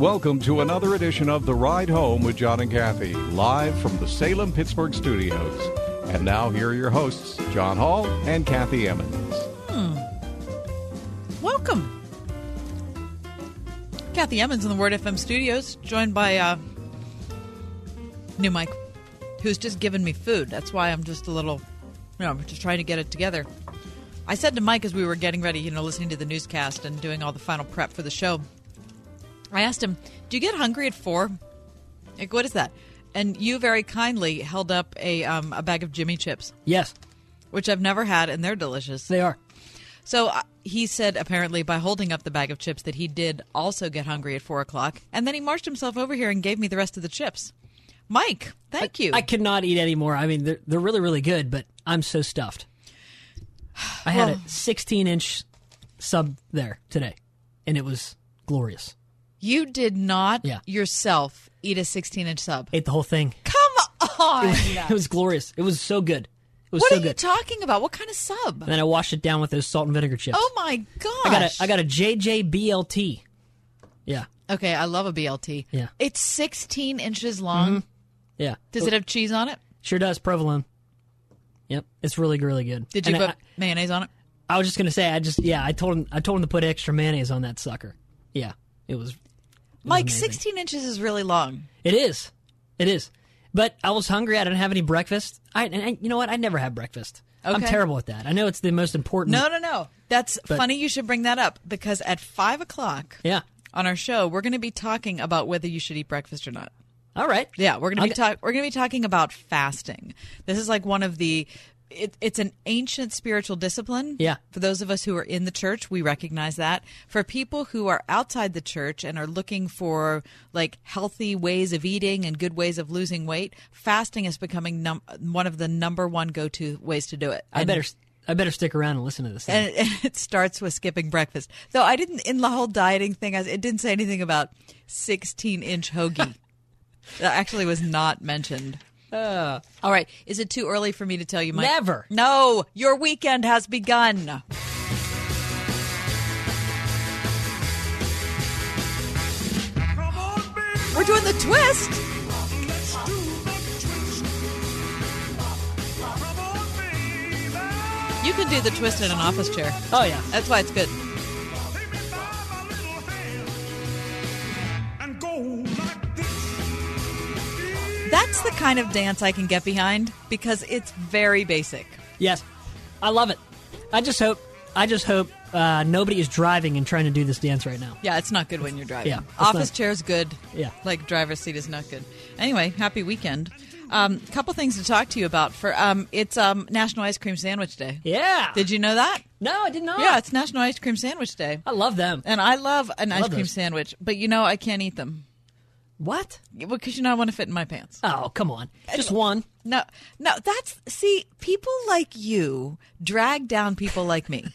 Welcome to another edition of The Ride Home with John and Kathy, live from the Salem Pittsburgh studios. And now, here are your hosts, John Hall and Kathy Emmons. Welcome. Kathy Emmons in the Word FM studios, joined by uh, new Mike, who's just given me food. That's why I'm just a little, you know, I'm just trying to get it together. I said to Mike as we were getting ready, you know, listening to the newscast and doing all the final prep for the show, I asked him, Do you get hungry at four? Like, what is that? And you very kindly held up a, um, a bag of Jimmy chips, Yes, which I've never had, and they're delicious. they are. So uh, he said, apparently, by holding up the bag of chips, that he did also get hungry at four o'clock, and then he marched himself over here and gave me the rest of the chips. Mike, thank you. I could not eat any more. I mean, they're they're really really good, but I'm so stuffed. I had a 16 inch sub there today, and it was glorious. You did not Yeah. yourself eat a 16 inch sub. Ate the whole thing. Come on. It was glorious. It was so good. It was what so are you good. talking about? What kind of sub? and then I washed it down with those salt and vinegar chips. Oh my gosh. I got a I got a JJ BLT. Yeah, Okay, I love a BLT. Yeah. It's 16 inches long. Mm-hmm. yeah. Does it have cheese on it? Sure does. Provolone. Yep, it's really really good. Did you And put I, mayonnaise on it? I was just gonna say, I just yeah, I told him I told him to put extra mayonnaise on that sucker. Yeah, it was. Mike, amazing. 16 inches is really long. It is, it is. But I was hungry. I didn't have any breakfast. I, and I you know what? I never have breakfast. I'm terrible at that. I know it's the most important. No, no, no. That's But- funny you should bring that up because at 5 o'clock Yeah. on our show, we're going to be talking about whether you should eat breakfast or not. All right. Yeah, we're gonna be talk- we're gonna be talking about fasting. This is like one of the. It, it's an ancient spiritual discipline. Yeah. For those of us who are in the church, we recognize that. For people who are outside the church and are looking for like healthy ways of eating and good ways of losing weight, fasting is becoming num- one of the number one go to ways to do it. I And- better I better stick around and listen to this. Thing. and it, it starts with skipping breakfast. Though I didn't in the whole dieting thing. I, it didn't say anything about sixteen inch hoagie. that actually was not mentioned. All right, is it too early for me to tell you, Mike? Never. No, your weekend has begun. We're doing the twist. You can do the twist in an office chair. oh yeah. That's why it's good. That's the kind of dance I can get behind because it's very basic. Yes. I love it. I just hope I just hope uh, nobody is driving and trying to do this dance right now. Yeah, it's not good when you're driving. Yeah, Office not- chair's good. Yeah. Like driver's seat is not good. Anyway, happy weekend. Um, couple things to talk to you about. For um, it's um, National Ice Cream Sandwich Day. Yeah. Did you know that? no, I did not. Yeah, it's National Ice Cream Sandwich Day. I love them. And I love an ice Love cream those. sandwich, but you know I can't eat them. What? Because you know I want to fit in my pants. Oh, come on. Just one. No, no, that's see, people like you drag down people like me.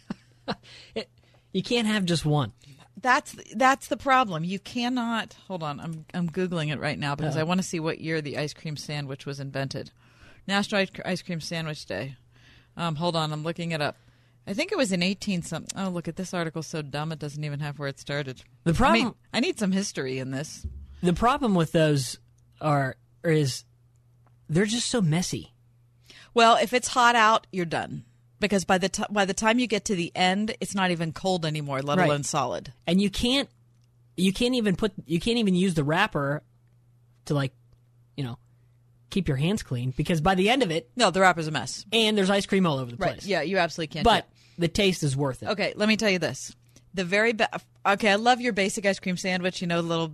It, you can't have just one. That's that's the problem. You cannot. Hold on, I'm I'm googling it right now because I want to see what year the ice cream sandwich was invented. National Ice- Cream Sandwich Day. Um, hold on, I'm looking it up. I think it was in 18 some. Oh, look at this article. So dumb, it doesn't even have where it started. The I, problem mean, I need some history in this. The problem with those are is they're just so messy. Well, if it's hot out, you're done because by the t- by the time you get to the end, it's not even cold anymore, let Right. alone solid. And you can't you can't even put you can't even use the wrapper to like, you know, keep your hands clean because by the end of it No, the wrapper's a mess. and there's ice cream all over the Right? place. Yeah, you absolutely can't. But the taste is worth it. Okay, let me tell you this. The very be- okay, I love your basic ice cream sandwich. You know, the little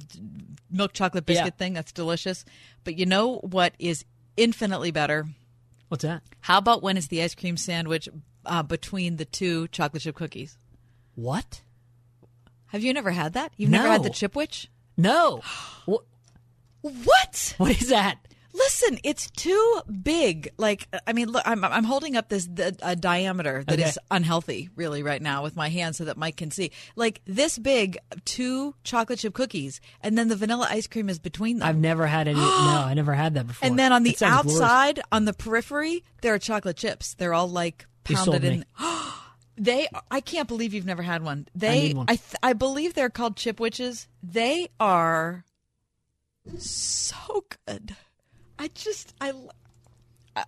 milk chocolate biscuit Yeah. thing. That's delicious. But you know what is infinitely better? What's that? How about when it's the ice cream sandwich uh, between the two chocolate chip cookies? What? Have you never had that? You've never had the No. Chipwich? No. what? What? What is that? Listen, it's too big. Like, I mean, look, I'm, I'm holding up this the, a diameter that is Okay. unhealthy, really, right now with my hand so that Mike can see. Like this big, two chocolate chip cookies, and then the vanilla ice cream is between them. I've never had any. no, I never had that before. and then on the That sounds glorious. outside, on the periphery, there are chocolate chips. They're all like pounded in. They, I can't believe you've never had one. They, need one. I, th- I believe they're called Chipwiches. They are so good. I just, I,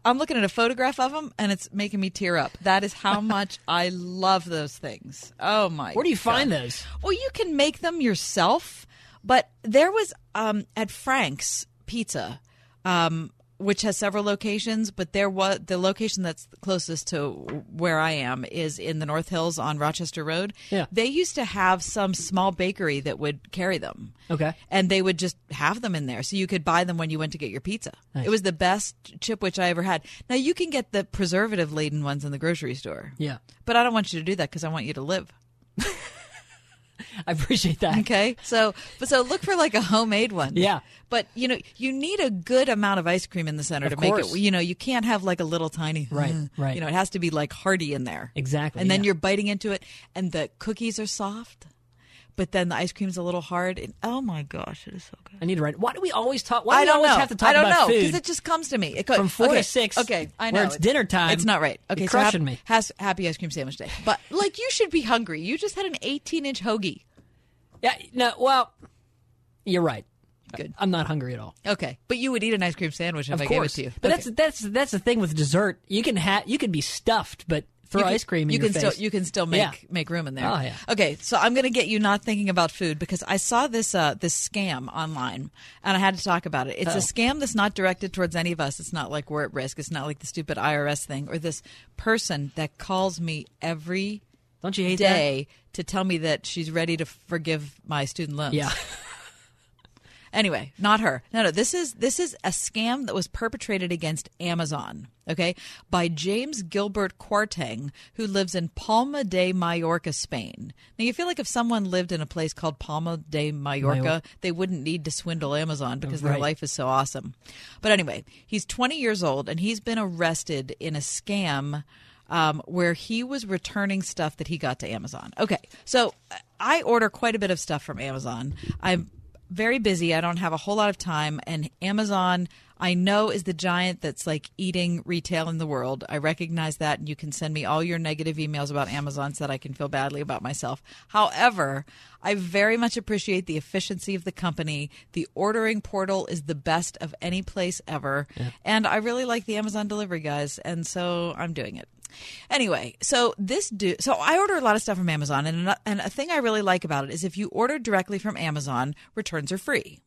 I'm looking at a photograph of them and it's making me tear up. That is how much I love those things. Oh my! Where do you find those? Well, you can make them yourself, but there was um, at Frank's Pizza, um, which has several locations, but there was the location that's closest to where I am is in the North Hills on Rochester Road. Yeah. they used to have some small bakery that would carry them. Okay. and they would just have them in there, so you could buy them when you went to get your pizza. It was the best Chipwich I ever had. Now you can get the preservative laden ones in the grocery store. Yeah. But I don't want you to do that because I want you to live. I appreciate that. Okay, so but so look for like a homemade one. Yeah. but you know you need a good amount of ice cream in the center Of to make it. You know you can't have like a little tiny. Right, mm, right. You know it has to be like hearty in there. Exactly, And then yeah. you're biting into it, and the cookies are soft, but then the ice cream's a little hard. And oh my gosh, it is so good. I need to write. Why do we always talk? Why do I we don't always know. have to talk I don't about know food? it just comes to me. It go- From four to six, Okay, I know where it's dinner time, It's not right. Okay, you're so hap- crushing me. Has happy ice cream sandwich day, but like you should be hungry. You just had an 18 inch hoagie. Yeah. No. Well, you're right. Good. I'm not hungry at all. Okay, but you would eat an ice cream sandwich if Of I course. gave it to you. But Okay. that's that's that's the thing with dessert. You can have you can be stuffed, but throw You can- ice cream in you can face. still you can still make Yeah. make room in there. Oh, yeah. Okay, so I'm going to get you not thinking about food because I saw this uh, this scam online and I had to talk about it. It's Oh. a scam that's not directed towards any of us. It's not like we're at risk. It's not like the stupid IRS thing or this person that calls me every Don't you hate day to tell me that she's ready to forgive my student loans. Yeah. Anyway, not her. No, no. This is this is a scam that was perpetrated against Amazon. Okay, by James Gilbert Quarteng, who lives in Palma de Mallorca, Spain. Now, you feel like if someone lived in a place called Palma de Mallorca, Major- they wouldn't need to swindle Amazon because their life is so awesome. But anyway, he's 20 years old and he's been arrested in a scam um, where he was returning stuff that he got to Amazon. Okay, so I order quite a bit of stuff from Amazon. I'm very busy. I don't have a whole lot of time, and Amazon. I know is the giant that's like eating retail in the world. I recognize that, and you can send me all your negative emails about Amazon so that I can feel badly about myself. However, I very much appreciate the efficiency of the company. The ordering portal is the best of any place ever, and I really like the Amazon delivery guys, and so I'm doing it. Anyway, so this do so I order a lot of stuff from Amazon, and and a thing I really like about it is if you order directly from Amazon, returns are free.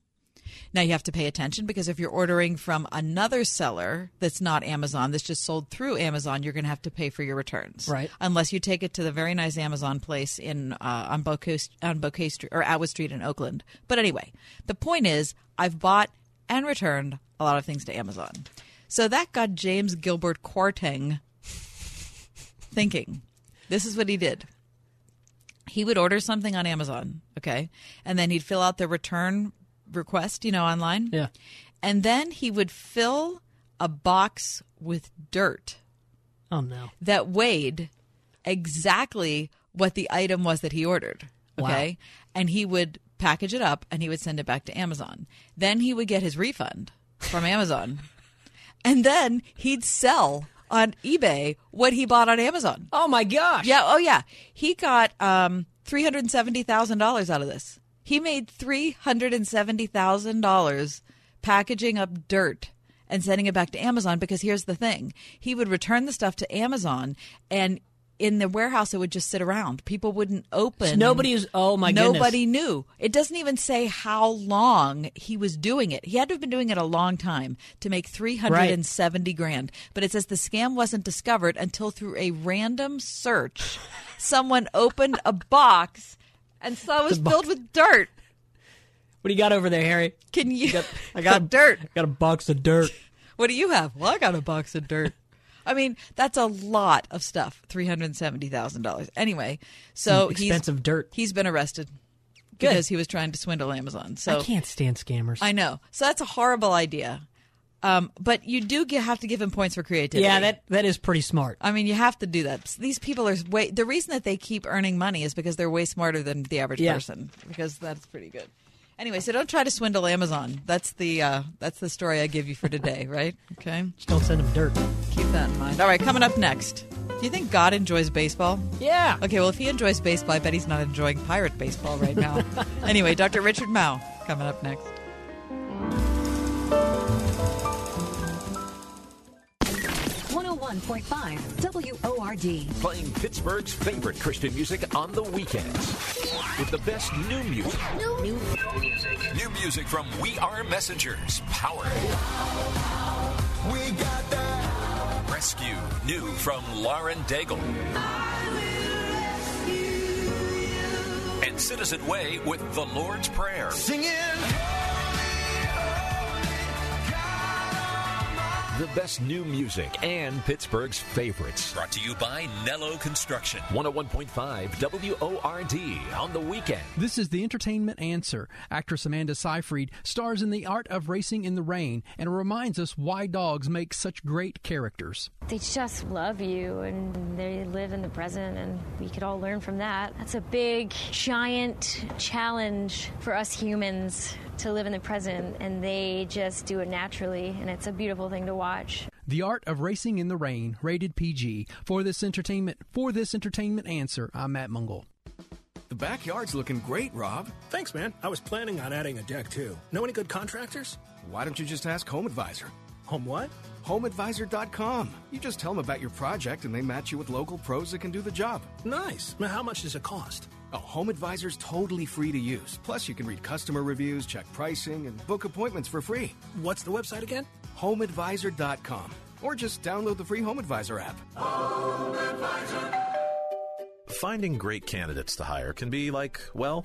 Now you have to pay attention because if you're ordering from another seller that's not Amazon, that's just sold through Amazon, you're going to have to pay for your returns, Right. Unless you take it to the very nice Amazon place in uh, on Bouquet on Bouquet Street or Atwood Street in Oakland. But anyway, the point is, I've bought and returned a lot of things to Amazon. So that got James Gilbert Quarteng thinking. This is what he did. He would order something on Amazon, okay? And then he'd fill out the return request, you know, online. Yeah. And then he would fill a box with dirt Oh no. that weighed exactly what the item was that he ordered. Wow. Okay. And he would package it up and he would send it back to Amazon. Then he would get his refund from Amazon. and then he'd sell on eBay what he bought on Amazon. Oh my gosh. Yeah. Oh, yeah. He got um, three hundred seventy thousand dollars out of this. He made three hundred and seventy thousand dollars packaging up dirt and sending it back to Amazon. Because here's the thing: he would return the stuff to Amazon, and in the warehouse it would just sit around. People wouldn't open. Nobody was. Oh my goodness. Nobody knew. It doesn't even say how long he was doing it. He had to have been doing it a long time to make 370 grand. But it says the scam wasn't discovered until through a random search, someone opened a box and saw it was filled with dirt. What do you got over there, Harry? Can you? I got dirt. I Got a box of dirt. What do you have? Well, I got a box of dirt. I mean, that's a lot of stuff. Three hundred seventy thousand dollars. Anyway, so Some expensive he's, dirt. He's been arrested Good. because he was trying to swindle Amazon. So I can't stand scammers. I know. So that's a horrible idea. Um, but you do get, have to give him points for creativity. yeah, that that is pretty smart. I mean, you have to do that. These people are way. The reason that they keep earning money is because they're way smarter than the average Yeah. person. Because that's pretty good. Anyway, so don't try to swindle Amazon. That's the uh, that's the story I give you for today, right? Okay, Just don't send them dirt. keep that in mind. All right, coming up next. Do you think God enjoys baseball? Yeah. Okay, well, if he enjoys baseball, I bet he's not enjoying pirate baseball right now. anyway, Dr. Richard Mouw coming up next. One hundred one point five WORD. Playing Pittsburgh's favorite Christian music on the weekends. With the best new music. New, music. New music from We Are Messengers. Power. We got that. Rescue. New from Lauren Daigle. And Citizen Way with The Lord's Prayer. Singing. The best new music and Pittsburgh's favorites. Brought to you by Nello Construction. 101.5 WORD on the weekend. This is the entertainment answer. Actress Amanda Seyfried stars in The Art of Racing in the Rain and reminds us why dogs make such great characters. They just love you and they live in the present, and we could all learn from that. That's a big, giant challenge for us humans to live in the present, and they just do it naturally, and it's a beautiful thing to watch. The Art of Racing in the Rain, rated PG. For this entertainment, for this entertainment answer, I'm Matt Mungle. The backyard's looking great, Rob. Thanks, man. I was planning on adding a deck too. Know any good contractors? Why don't you just ask Home Advisor? Home what? HomeAdvisor.com. You just tell them about your project and they match you with local pros that can do the job. Nice. Now, how much does it cost? Oh, Home Advisor's totally free to use. Plus, you can read customer reviews, check pricing, and book appointments for free. What's the website again? HomeAdvisor.com. Or just download the free Home Advisor app. Finding great candidates to hire can be like, well,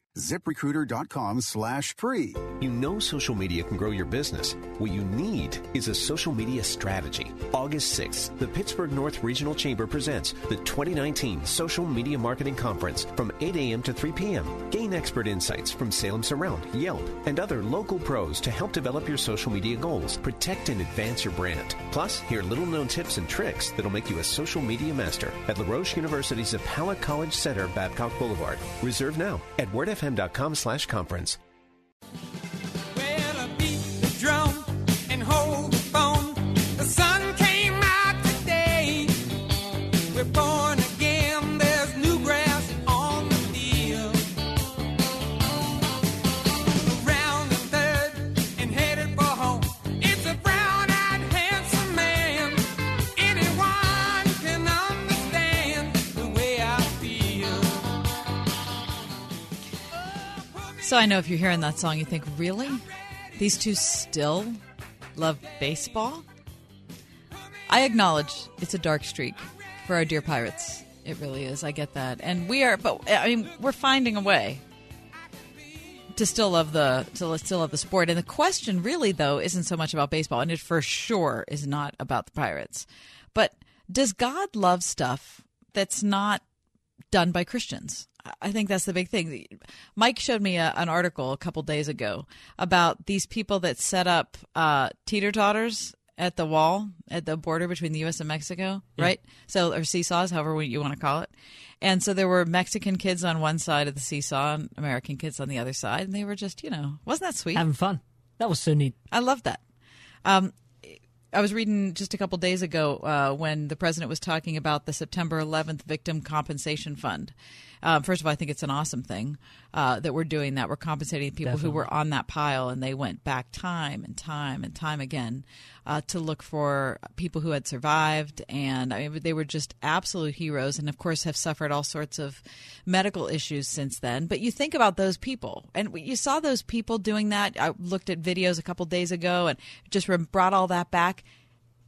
ZipRecruiter.com slash free. You know social media can grow your business. What you need is a social media strategy. August 6th, the Pittsburgh North Regional Chamber presents the 2019 Social Media Marketing Conference from 8 a.m. to 3 p.m. Gain expert insights from Salem Surround, Yelp, and other local pros to help develop your social media goals, protect and advance your brand. Plus, hear little known tips and tricks that'll make you a social media master at LaRoche University's Zappala College Center, Babcock Boulevard. Reserve now at wordfm.com slash conference. So I know if you're hearing that song, you think, really? These two still love baseball? I acknowledge it's a dark streak for our dear pirates. It really is. I get that. And we are, but I mean, we're finding a way to still love the to still love the sport. And the question really though isn't so much about baseball, and it for sure is not about the pirates. But does God love stuff that's not done by Christians? I think that's the big thing. Mike showed me a, an article a couple days ago about these people that set up uh, teeter totters at the wall at the border between the U.S. and Mexico, Yeah. right? So, or seesaws, however you want to call it. And so there were Mexican kids on one side of the seesaw and American kids on the other side, and they were just, you know, wasn't that sweet? Having fun. That was so neat. I love that. Um, I was reading just a couple days ago uh, when the president was talking about the September 11th Victim Compensation Fund. Um, first of all, I think it's an awesome thing uh, that we're doing that. We're compensating people who were on that pile and they went back time and time and time again uh, to look for people who had survived. And I mean, they were just absolute heroes and, of course, have suffered all sorts of medical issues since then. But you think about those people and you saw those people doing that. I looked at videos a couple days ago and just brought all that back.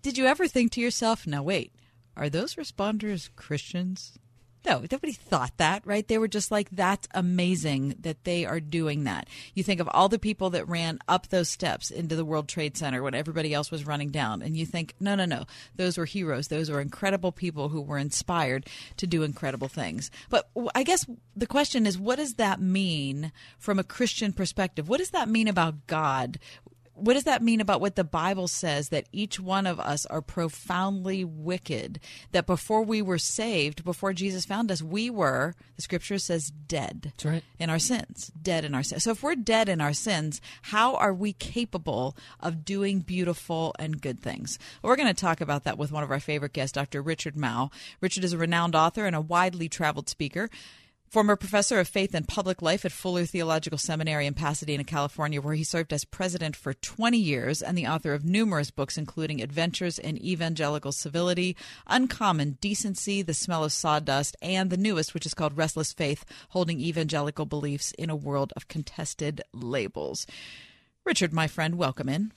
Did you ever think to yourself, no, wait, are those responders Christians? No, nobody thought that, right? They were just like, that's amazing that they are doing that. You think of all the people that ran up those steps into the World Trade Center when everybody else was running down, and you think, no, no, no, those were heroes. Those were incredible people who were inspired to do incredible things. But I guess the question is, what does that mean from a Christian perspective? What does that mean about God? What does that mean about what the Bible says that each one of us are profoundly wicked? That before we were saved, before Jesus found us, we were, the scripture says, dead. That's right. In our sins, dead in our sins. So if we're dead in our sins, how are we capable of doing beautiful and good things? Well, we're going to talk about that with one of our favorite guests, Dr. Richard Mouw. Richard is a renowned author and a widely traveled speaker. Former professor of faith and public life at Fuller Theological Seminary in Pasadena, California, where he served as president for 20 years, and the author of numerous books, including Adventures in Evangelical Civility, Uncommon Decency, The Smell of Sawdust, and the newest, which is called Restless Faith Holding Evangelical Beliefs in a World of Contested Labels. Richard, my friend, welcome in.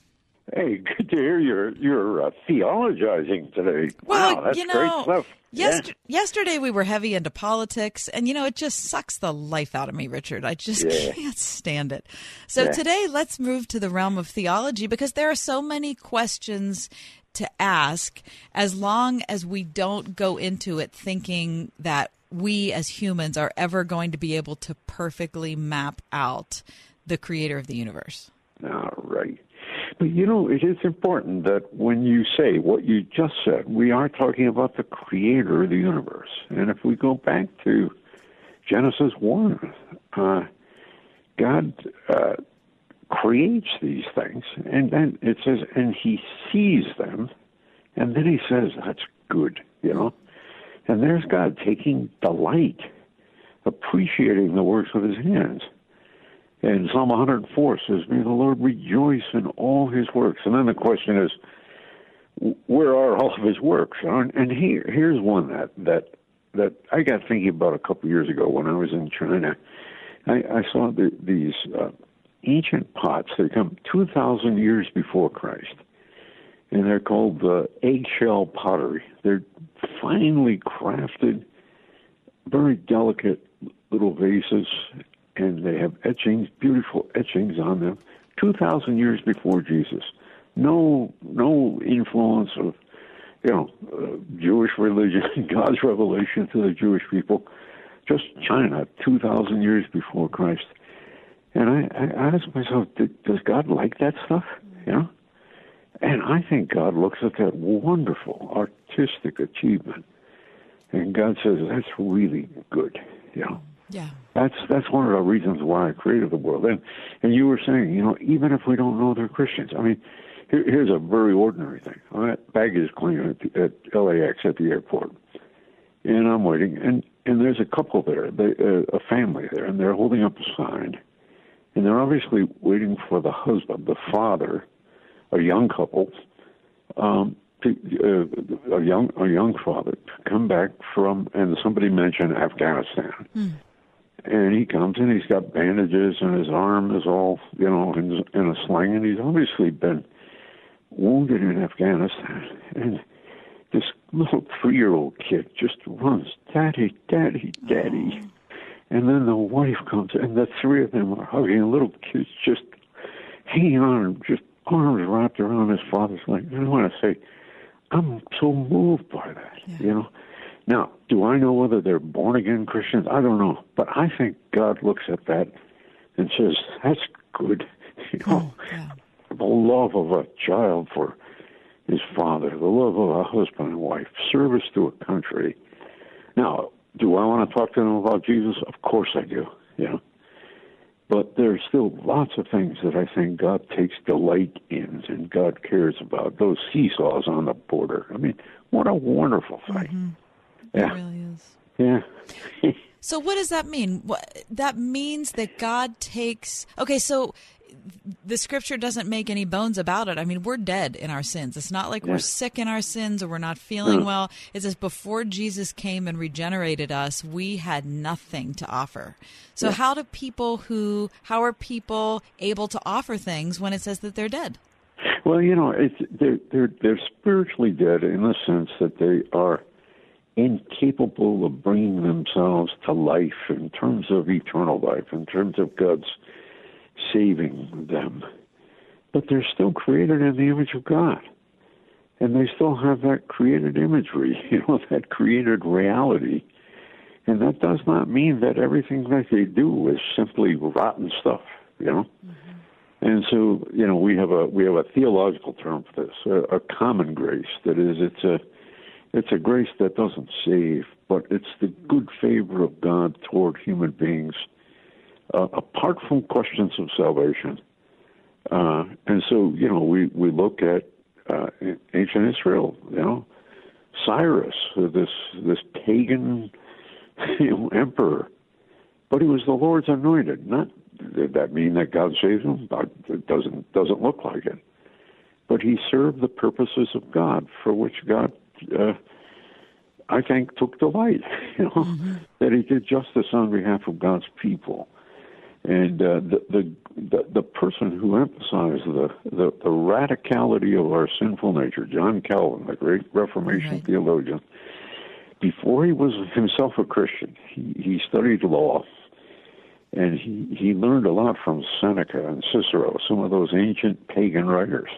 Hey, good to hear you're you're uh, theologizing today. Well, wow, that's you know, great stuff. Yester- Yesterday we were heavy into politics, and you know it just sucks the life out of me, Richard. I just Yeah. can't stand it. So Yeah. today, let's move to the realm of theology because there are so many questions to ask. As long as we don't go into it thinking that we as humans are ever going to be able to perfectly map out the creator of the universe. All right. But you know, it is important that when you say what you just said, we are talking about the creator of the universe. And if we go back to Genesis 1, uh, God uh, creates these things, and then it says, and he sees them, and then he says, that's good, you know? And there's God taking delight, appreciating the works of his hands. And Psalm 104 says, May the Lord rejoice in all his works. And then the question is, where are all of his works? And here, here's one that, that, that I got thinking about a couple years ago when I was in China. I, I saw the, these uh, ancient pots. They come 2,000 years before Christ. And they're called uh, eggshell pottery. They're finely crafted, very delicate little vases, and they have etchings, beautiful etchings on them. Two thousand years before Jesus, no no influence of you know uh, Jewish religion, God's revelation to the Jewish people. Just China, two thousand years before Christ. And I, I asked myself, "Did- does God like that stuff? You know? And I think God looks at that wonderful artistic achievement, and God says that's really good. You know. Yeah. That's that's one of the reasons why I created the world. And and you were saying, you know, even if we don't know they're Christians, I mean, here, here's a very ordinary thing. I'm at baggage claim at, the, at LAX at the airport, and I'm waiting, and and there's a couple there, they, uh, a family there, and they're holding up a sign, and they're obviously waiting for the husband, the father, a young couple, um, to, uh, a young a young father to come back from, and somebody mentioned Afghanistan and he comes in. He's got bandages, and his arm is all you know in, in a sling, and he's obviously been wounded in Afghanistan. And this little three-year-old kid just runs, "Daddy, Daddy, Daddy," oh. and then the wife comes, and the three of them are hugging. The little kid's just hanging on, just arms wrapped around his father's leg. And I want to say, I'm so moved by that. You know. Now, do I know whether they're born again Christians? I don't know, but I think God looks at that and says, "That's good." You know, oh, the love of a child for his father, the love of a husband and wife, service to a country. Now, do I want to talk to them about Jesus? Of course I do. You know, but there's still lots of things that I think God takes delight in and God cares about. Those seesaws on the border. I mean, what a wonderful thing. Mm-hmm. Yeah. It really is. Yeah. So what does that mean? What, that means that God takes. Okay, so the scripture doesn't make any bones about it. I mean, we're dead in our sins. It's not like Yeah. we're sick in our sins or we're not feeling No. well. It says before Jesus came and regenerated us, we had nothing to offer. So Yeah. how do people who how are people able to offer things when it says that they're dead? Well, you know, it's they're they're they're spiritually dead in the sense that they are incapable of bringing themselves to life in terms of eternal life, in terms of God's saving them. But they're still created in the image of God. And they still have that created imagery, you know, that created reality. And that does not mean that everything that they do is simply rotten stuff, you know. Mm-hmm. And so, you know, we have a we have a theological term for this, a, a common grace. That is, it's a it's a grace that doesn't save, but it's the good favor of God toward human beings, uh, apart from questions of salvation. Uh, and so, you know, we we look at uh, ancient Israel, you know, Cyrus, this this pagan you know, emperor, but he was the Lord's anointed. Not did that mean that God saved him? It doesn't doesn't look like it. But he served the purposes of God, for which God, uh, I think, took delight. You know that he did justice on behalf of God's people, and uh, the, the the the person who emphasized the, the the radicality of our sinful nature, John Calvin, the great Reformation theologian. Before he was himself a Christian, he, he studied law and he, he learned a lot from Seneca and Cicero, some of those ancient pagan writers.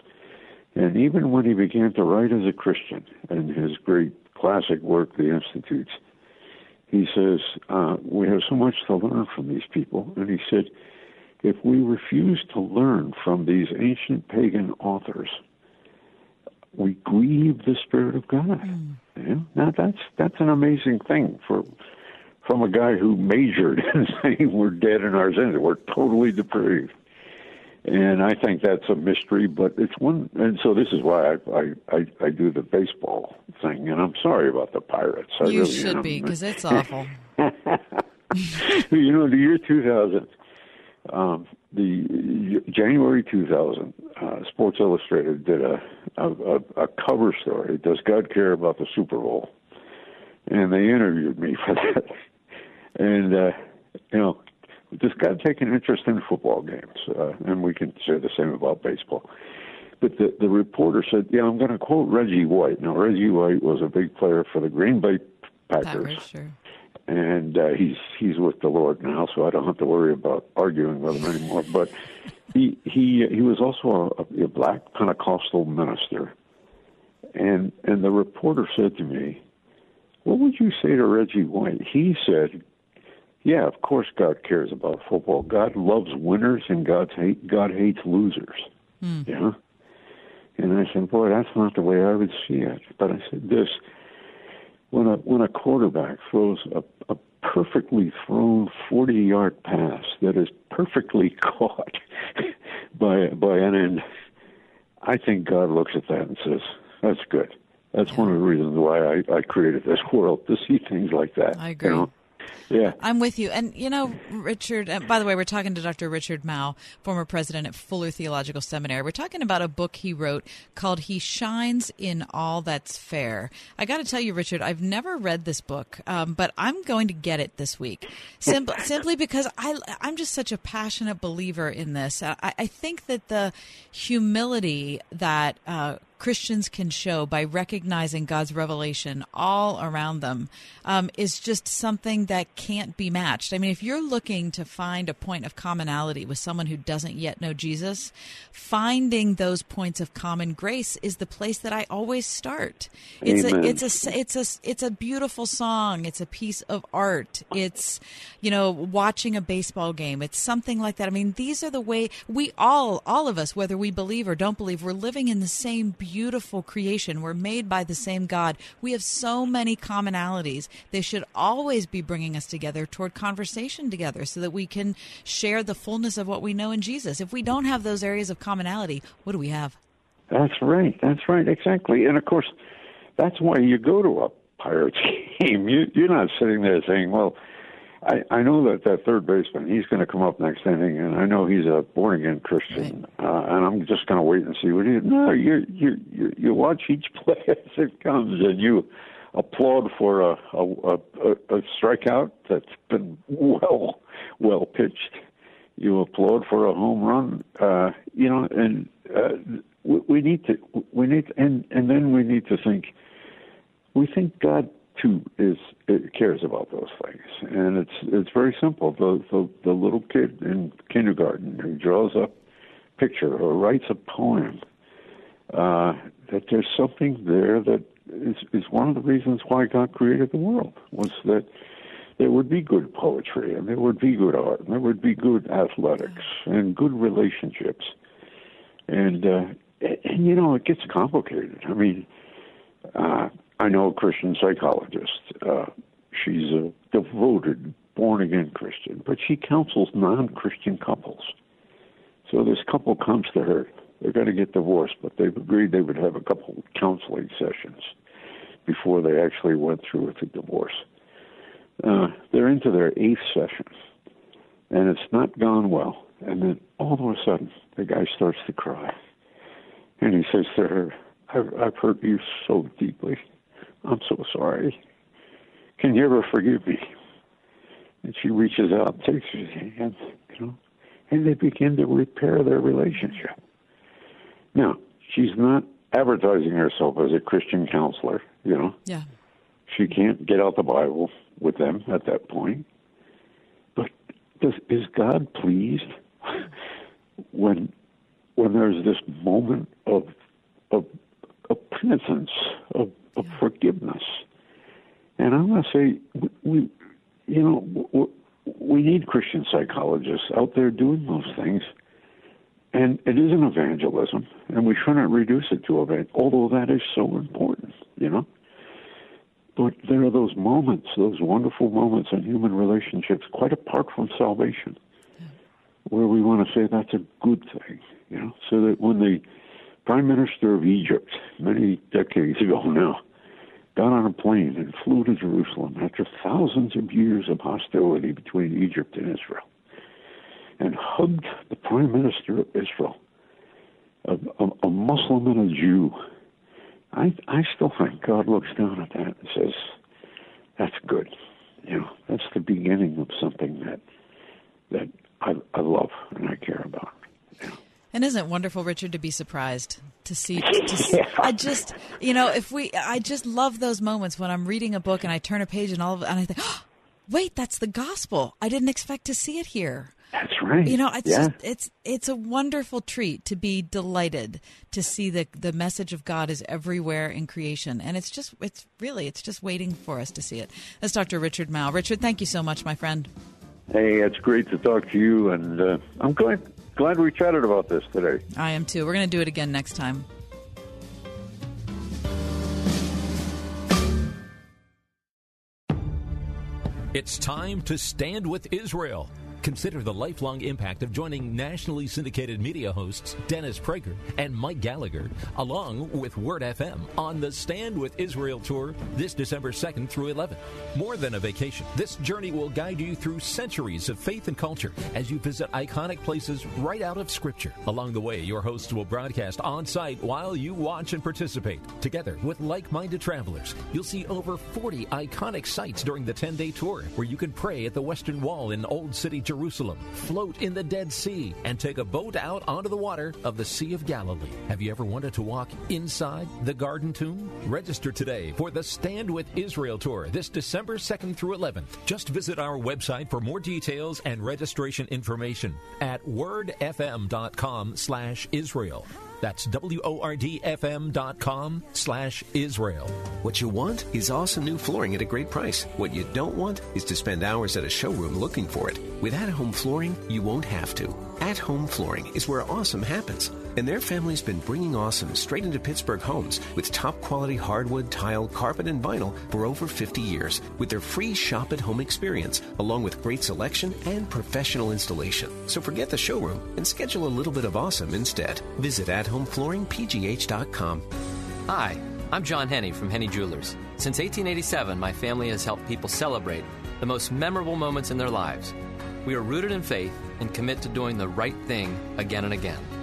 And even when he began to write as a Christian in his great classic work, The Institutes, he says, uh, We have so much to learn from these people. And he said, If we refuse to learn from these ancient pagan authors, we grieve the Spirit of God. Yeah? Now that's that's an amazing thing for from a guy who majored in saying we're dead in our sins, we're totally depraved. And I think that's a mystery, but it's one. And so this is why I I I, I do the baseball thing. And I'm sorry about the Pirates. I you really should am. be because it's awful. you know, the year 2000, um, the January 2000, uh, Sports Illustrated did a, a a a cover story. Does God care about the Super Bowl? And they interviewed me for that. And uh, you know, does God take an interest in football games? Uh, and we can say the same about baseball. But the the reporter said, "Yeah, I'm going to quote Reggie White." Now, Reggie White was a big player for the Green Bay Packers Packers, sure. and uh, he's he's with the Lord now, so I don't have to worry about arguing with him anymore. But he he he was also a, a black Pentecostal minister, and and the reporter said to me, "What would you say to Reggie White?" He said, "Yeah, of course God cares about football. God loves winners, and God hate God hates losers." Hmm. Yeah. And I said, "Boy, that's not the way I would see it." But I said this when a when a quarterback throws a, a perfectly thrown forty yard pass that is perfectly caught by by an end, I think God looks at that and says, "That's good." That's one of the reasons why I, I created this world to see things like that. I agree. You know? Yeah. I'm with you. And, you know, Richard, and by the way, we're talking to Dr. Richard Mouw, former president at Fuller Theological Seminary. We're talking about a book he wrote called He Shines in All That's Fair. I got to tell you, Richard, I've never read this book, um, but I'm going to get it this week Sim- simply because I, I'm just such a passionate believer in this. I, I think that the humility that uh, Christians can show by recognizing God's revelation all around them um, is just something that can't be matched. I mean, if you're looking to find a point of commonality with someone who doesn't yet know Jesus, finding those points of common grace is the place that I always start. It's Amen. a it's a it's a it's a beautiful song. It's a piece of art. It's you know watching a baseball game. It's something like that. I mean, these are the way we all all of us, whether we believe or don't believe, we're living in the same beautiful creation. We're made by the same God. We have so many commonalities. They should always be bringing us together toward conversation together so that we can share the fullness of what we know in Jesus. If we don't have those areas of commonality, what do we have? That's right. That's right. Exactly. And of course, that's why you go to a Pirates game. You, you're not sitting there saying, "Well, I, I know that that third baseman, he's going to come up next inning, and I know he's a born again Christian, uh, and I'm just going to wait and see what he." No, you you you you watch each play as it comes, and you applaud for a a, a, a strikeout that's been well well pitched. You applaud for a home run, uh, you know, and uh, we, we need to we need and and then we need to think. We think God too is it cares about those things, and it's it's very simple. The the, the little kid in kindergarten who draws a picture or writes a poem, uh, that there's something there that is is one of the reasons why God created the world was that there would be good poetry and there would be good art and there would be good athletics and good relationships, and uh, and you know it gets complicated. I mean. Uh, I know a Christian psychologist. Uh, she's a devoted, born again Christian, but she counsels non Christian couples. So this couple comes to her. They're going to get divorced, but they've agreed they would have a couple counseling sessions before they actually went through with the divorce. Uh, they're into their eighth session, and it's not gone well. And then all of a sudden, the guy starts to cry. And he says to her, I've, I've hurt you so deeply. I'm so sorry. Can you ever forgive me? And she reaches out, takes his hand, you know, and they begin to repair their relationship. Now, she's not advertising herself as a Christian counselor, you know. Yeah. She can't get out the Bible with them at that point. But does, is God pleased when when there's this moment of of, of penitence, of of forgiveness. And I want to say, we, you know, we need Christian psychologists out there doing those things. And it is an evangelism, and we shouldn't reduce it to evangelism, although that is so important, you know. But there are those moments, those wonderful moments in human relationships, quite apart from salvation, where we want to say that's a good thing, you know, so that when the Prime Minister of Egypt, many decades ago now, got on a plane and flew to Jerusalem after thousands of years of hostility between Egypt and Israel and hugged the Prime Minister of Israel, a, a, a Muslim and a Jew. I, I still think God looks down at that and says, that's good. You know, that's the beginning of something that that I, I love and I care about. And isn't it wonderful, Richard, to be surprised to see? To see I just, you know, if we, I just love those moments when I'm reading a book and I turn a page and all of, and I think, oh, wait, that's the gospel. I didn't expect to see it here. That's right. You know, it's yeah. just, it's it's a wonderful treat to be delighted to see the the message of God is everywhere in creation, and it's just it's really it's just waiting for us to see it. That's Dr. Richard Mouw. Richard, thank you so much, my friend. Hey, it's great to talk to you, and uh, I'm glad glad we chatted about this today. I am too. We're going to do it again next time. It's time to stand with Israel. Consider the lifelong impact of joining nationally syndicated media hosts Dennis Prager and Mike Gallagher, along with Word FM, on the Stand with Israel tour this December 2nd through 11th. More than a vacation, this journey will guide you through centuries of faith and culture as you visit iconic places right out of Scripture. Along the way, your hosts will broadcast on site while you watch and participate. Together with like minded travelers, you'll see over 40 iconic sites during the 10 day tour where you can pray at the Western Wall in Old City, Jerusalem, float in the Dead Sea, and take a boat out onto the water of the Sea of Galilee. Have you ever wanted to walk inside the Garden Tomb? Register today for the Stand with Israel tour this December 2nd through 11th. Just visit our website for more details and registration information at wordfm.com slash Israel. That's W-O-R-D-F-M dot com slash Israel. What you want is awesome new flooring at a great price. What you don't want is to spend hours at a showroom looking for it. With at-home flooring, you won't have to. At Home Flooring is where awesome happens. And their family's been bringing awesome straight into Pittsburgh homes with top quality hardwood, tile, carpet, and vinyl for over 50 years with their free shop at home experience, along with great selection and professional installation. So forget the showroom and schedule a little bit of awesome instead. Visit athomeflooringpgh.com. Hi, I'm John Henney from Henney Jewelers. Since 1887, my family has helped people celebrate the most memorable moments in their lives. We are rooted in faith and commit to doing the right thing again and again.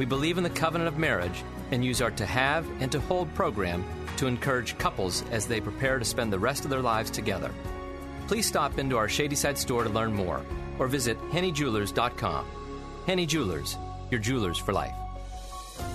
We believe in the covenant of marriage and use our To Have and To Hold program to encourage couples as they prepare to spend the rest of their lives together. Please stop into our Shadyside store to learn more or visit hennyjewelers.com. Henny Jewelers, your jewelers for life.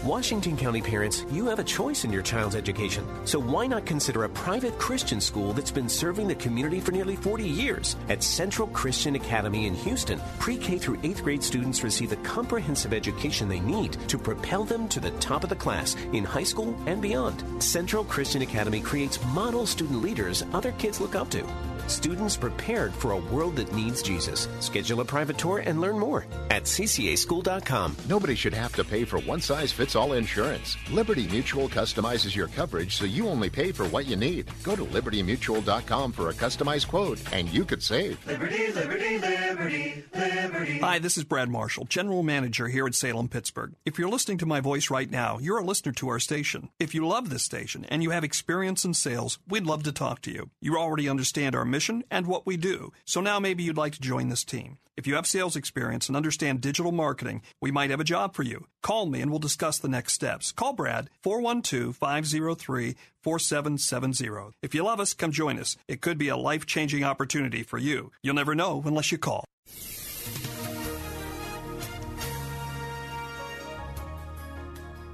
Washington County parents, you have a choice in your child's education. So why not consider a private Christian school that's been serving the community for nearly 40 years? At Central Christian Academy in Houston, pre K through 8th grade students receive the comprehensive education they need to propel them to the top of the class in high school and beyond. Central Christian Academy creates model student leaders other kids look up to. Students prepared for a world that needs Jesus. Schedule a private tour and learn more at ccaschool.com. Nobody should have to pay for one size fits all insurance. Liberty Mutual customizes your coverage so you only pay for what you need. Go to libertymutual.com for a customized quote and you could save. Liberty, liberty, liberty, liberty. Hi, this is Brad Marshall, General Manager here at Salem, Pittsburgh. If you're listening to my voice right now, you're a listener to our station. If you love this station and you have experience in sales, we'd love to talk to you. You already understand our mission and what we do, so now maybe you'd like to join this team. If you have sales experience and understand digital marketing, we might have a job for you. Call me and we'll discuss the next steps. Call Brad 412 503 4770. If you love us, come join us. It could be a life changing opportunity for you. You'll never know unless you call.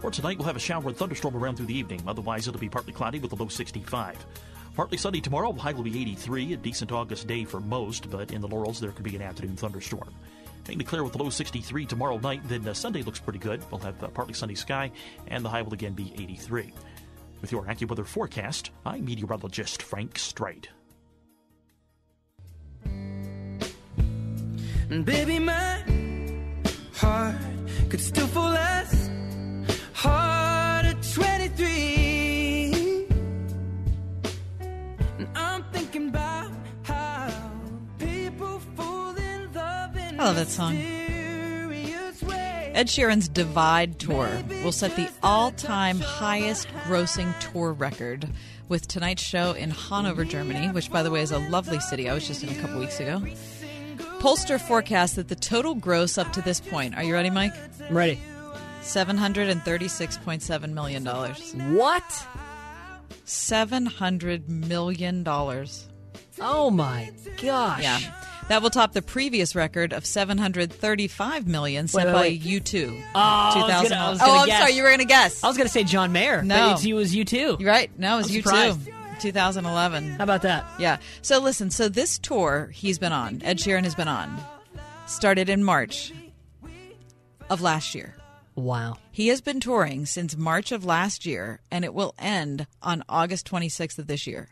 For tonight, we'll have a shower and thunderstorm around through the evening. Otherwise, it'll be partly cloudy with a low 65. Partly sunny tomorrow, high will be 83, a decent August day for most, but in the Laurels there could be an afternoon thunderstorm. Mainly clear with a low 63 tomorrow night, then uh, Sunday looks pretty good. We'll have uh, partly sunny sky, and the high will again be 83. With your AccuWeather forecast, I'm meteorologist Frank Stride. Baby, my heart could still fall as hard at 23. I love that song. Ed Sheeran's Divide Tour will set the all time highest grossing tour record with tonight's show in Hanover, Germany, which, by the way, is a lovely city. I was just in a couple weeks ago. Pollstar forecasts that the total gross up to this point, are you ready, Mike? I'm ready. $736.7 million. What? $700 million. Oh my gosh. Yeah. That will top the previous record of 735 million set Wait, wait, by wait. U2. Oh, I was gonna- oh, gonna I'm guess. sorry, you were going to guess. I was going to say John Mayer. No. but he was you too. You're right. No, it was I'm U2. surprised. 2011. How about that? Yeah. So listen, so this tour he's been on, Ed Sheeran has been on, started in March of last year. Wow. He has been touring since March of last year, and it will end on August 26th of this year.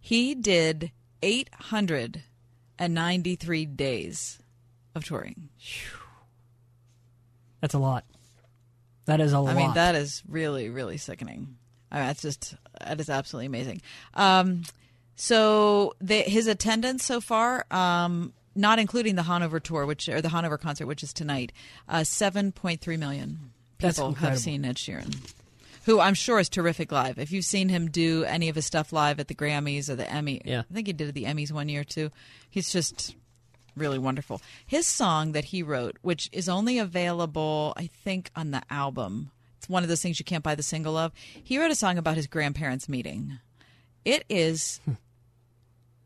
He did 893 days of touring. That's a lot. That is a lot. I mean, that is really, really sickening. I mean, that's just that is absolutely amazing. Um, so the, his attendance so far, um, not including the Hanover tour, which or the Hanover concert, which is tonight, uh, seven point three million people have seen Ed Sheeran, who I'm sure is terrific live. If you've seen him do any of his stuff live at the Grammys or the Emmy, Yeah. I think he did at the Emmys one year too. He's just really wonderful. His song that he wrote, which is only available, I think, on the album. It's one of those things you can't buy the single of. He wrote a song about his grandparents' meeting. It is hmm.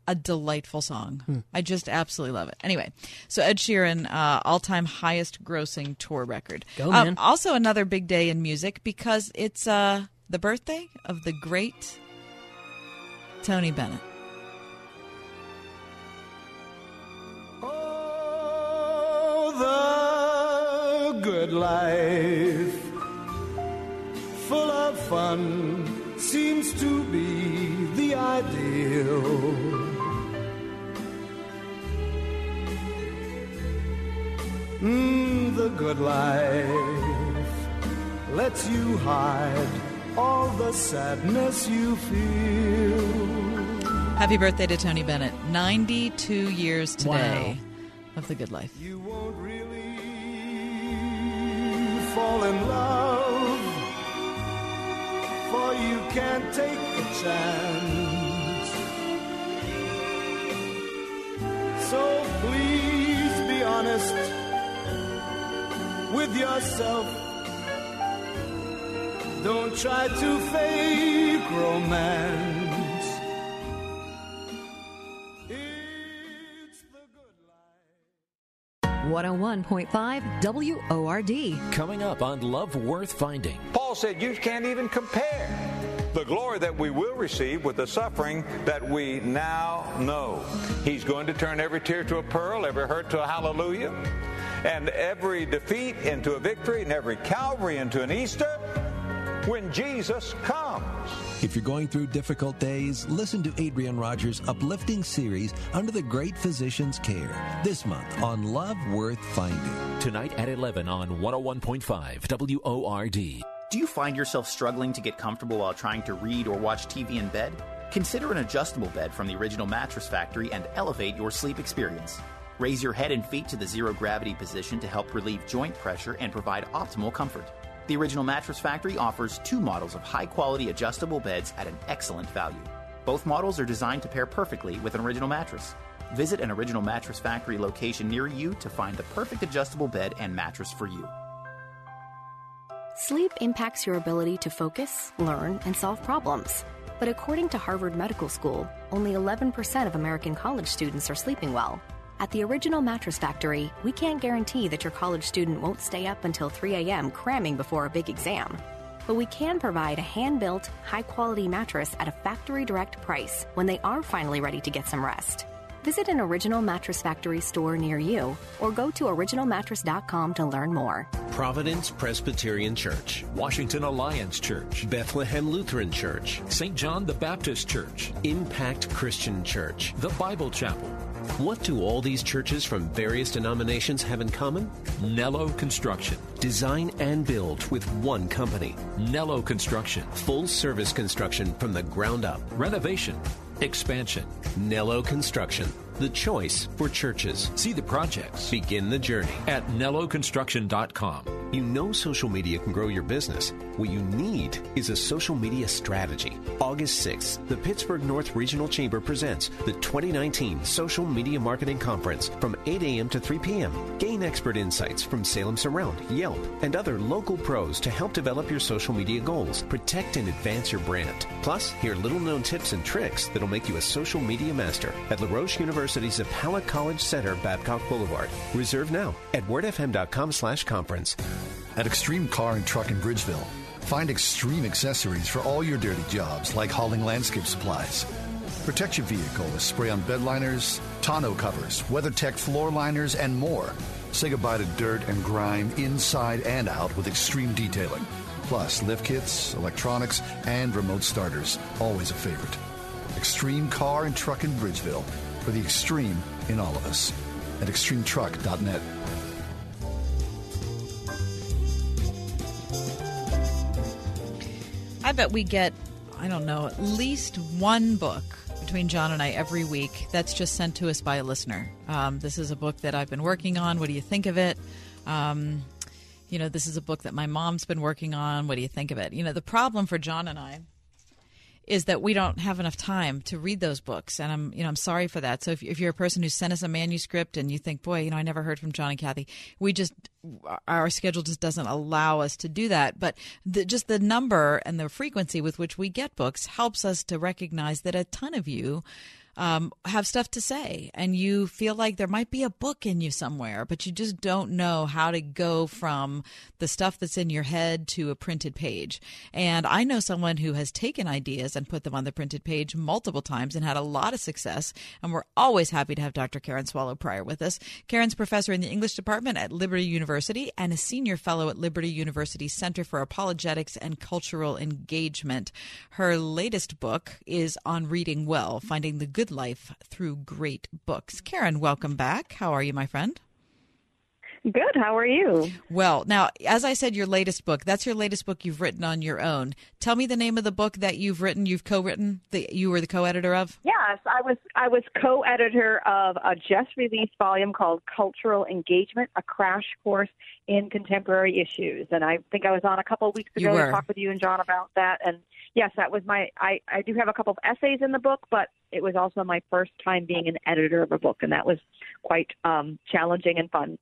A delightful song. I just absolutely love it. Anyway, so Ed Sheeran, uh, all-time highest grossing tour record. Go, Um, also, another big day in music because it's uh, the birthday of the great Tony Bennett. Oh, the good life, full of fun, seems to be the ideal. Mm, the good life lets you hide all the sadness you feel. Happy birthday to Tony Bennett. 92 years today of the good life. You won't really fall in love, for you can't take the chance. So please be honest with yourself. Don't try to fake romance. 101.5 WORD. Coming up on Love Worth Finding. Paul said, You can't even compare the glory that we will receive with the suffering that we now know. He's going to turn every tear to a pearl, every hurt to a hallelujah, and every defeat into a victory, and every Calvary into an Easter when Jesus comes. If you're going through difficult days, listen to Adrian Rogers' uplifting series Under the Great Physician's Care this month on Love Worth Finding. Tonight at 11 on 101.5 WORD. Do you find yourself struggling to get comfortable while trying to read or watch TV in bed? Consider an adjustable bed from the original Mattress Factory and elevate your sleep experience. Raise your head and feet to the zero gravity position to help relieve joint pressure and provide optimal comfort. The Original Mattress Factory offers two models of high quality adjustable beds at an excellent value. Both models are designed to pair perfectly with an original mattress. Visit an Original Mattress Factory location near you to find the perfect adjustable bed and mattress for you. Sleep impacts your ability to focus, learn, and solve problems. But according to Harvard Medical School, only 11% of American college students are sleeping well. At the Original Mattress Factory, we can't guarantee that your college student won't stay up until 3 a.m. cramming before a big exam. But we can provide a hand built, high quality mattress at a factory direct price when they are finally ready to get some rest. Visit an Original Mattress Factory store near you or go to originalmattress.com to learn more. Providence Presbyterian Church, Washington Alliance Church, Bethlehem Lutheran Church, St. John the Baptist Church, Impact Christian Church. the Bible Chapel, What do all these churches from various denominations have in common? Nello Construction, Design and build with one company. Nello Construction, Full service construction from the ground up. renovation, expansion. Nello Construction, the choice for churches. See the projects Begin the journey. at nelloconstruction.com. You know social media can grow your business. What you need is a social media strategy. August 6th, the Pittsburgh North Regional Chamber presents the 2019 Social Media Marketing Conference from 8 a.m. to 3 p.m. Gain expert insights from Salem Surround, Yelp, and other local pros to help develop your social media goals, protect and advance your brand. Plus, hear little known tips and tricks that'll make you a social media master at LaRoche University's Zappala College Center, Babcock Boulevard. Reserve now at wordfm.com slash conference. At Extreme Car and Truck in Bridgeville, find extreme accessories for all your dirty jobs like hauling landscape supplies. Protect your vehicle with spray on bed liners, tonneau covers, WeatherTech floor liners, and more. Say goodbye to dirt and grime inside and out with extreme detailing. Plus, lift kits, electronics, and remote starters. Always a favorite. Extreme Car and Truck in Bridgeville. For the extreme in all of us. At extremetruck.net. I bet we get, I don't know, at least one book between John and I every week that's just sent to us by a listener. Um, this is a book that I've been working on. What do you think of it? Um, you know, this is a book that my mom's been working on. What do you think of it? You know, the problem for John and I is that we don't have enough time to read those books. And i'm you know i'm sorry for that. So if, if you're a person who sent us a manuscript and you think boy you know i never heard from john and kathy we just our schedule just doesn't allow us to do that. But the, just the number and the frequency with which we get books helps us to recognize that a ton of you um, have stuff to say and you feel like there might be a book in you somewhere, but you just don't know how to go from the stuff that's in your head to a printed page. And I know someone who has taken ideas and put them on the printed page multiple times and had a lot of success. And we're always happy to have Dr. Karen Swallow Prior with us. Karen's professor in the English department at Liberty University and a senior fellow at Liberty University Center for Apologetics and Cultural Engagement. Her latest book is on reading well, finding the good life through great books. Karen, welcome back. How are you, my friend? Good. How are you? Well, now, as I said, your latest book, that's your latest book you've written on your own. Tell me the name of the book that you've written, you've co written, that you were the co editor of. Yes, I was I was co-editor of a just released volume called Cultural Engagement: A Crash Course in Contemporary Issues, and I think I was on a couple of weeks ago to talk with you and John about that. And yes, that was my I I do have a couple of essays in the book, but it was also my first time being an editor of a book, and that was quite um, challenging and fun.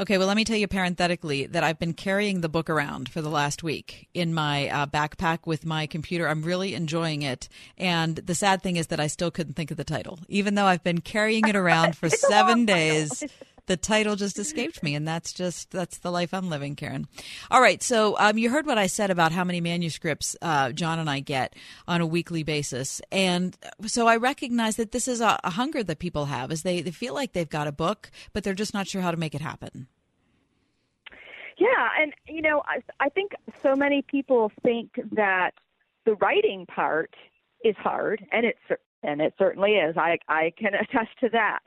Okay, well, let me tell you parenthetically that I've been carrying the book around for the last week in my uh, backpack with my computer. I'm really enjoying it. And the sad thing is that I still couldn't think of the title. Even though I've been carrying it around for seven days, the title just escaped me. And that's just, that's the life I'm living, Karen. All right, so um, you heard what I said about how many manuscripts uh, John and I get on a weekly basis. And so I recognize that this is a, a hunger that people have, is they, they feel like they've got a book, but they're just not sure how to make it happen. Yeah, and you know, I, I think so many people think that the writing part is hard, and it cer- and it certainly is. I I can attest to that.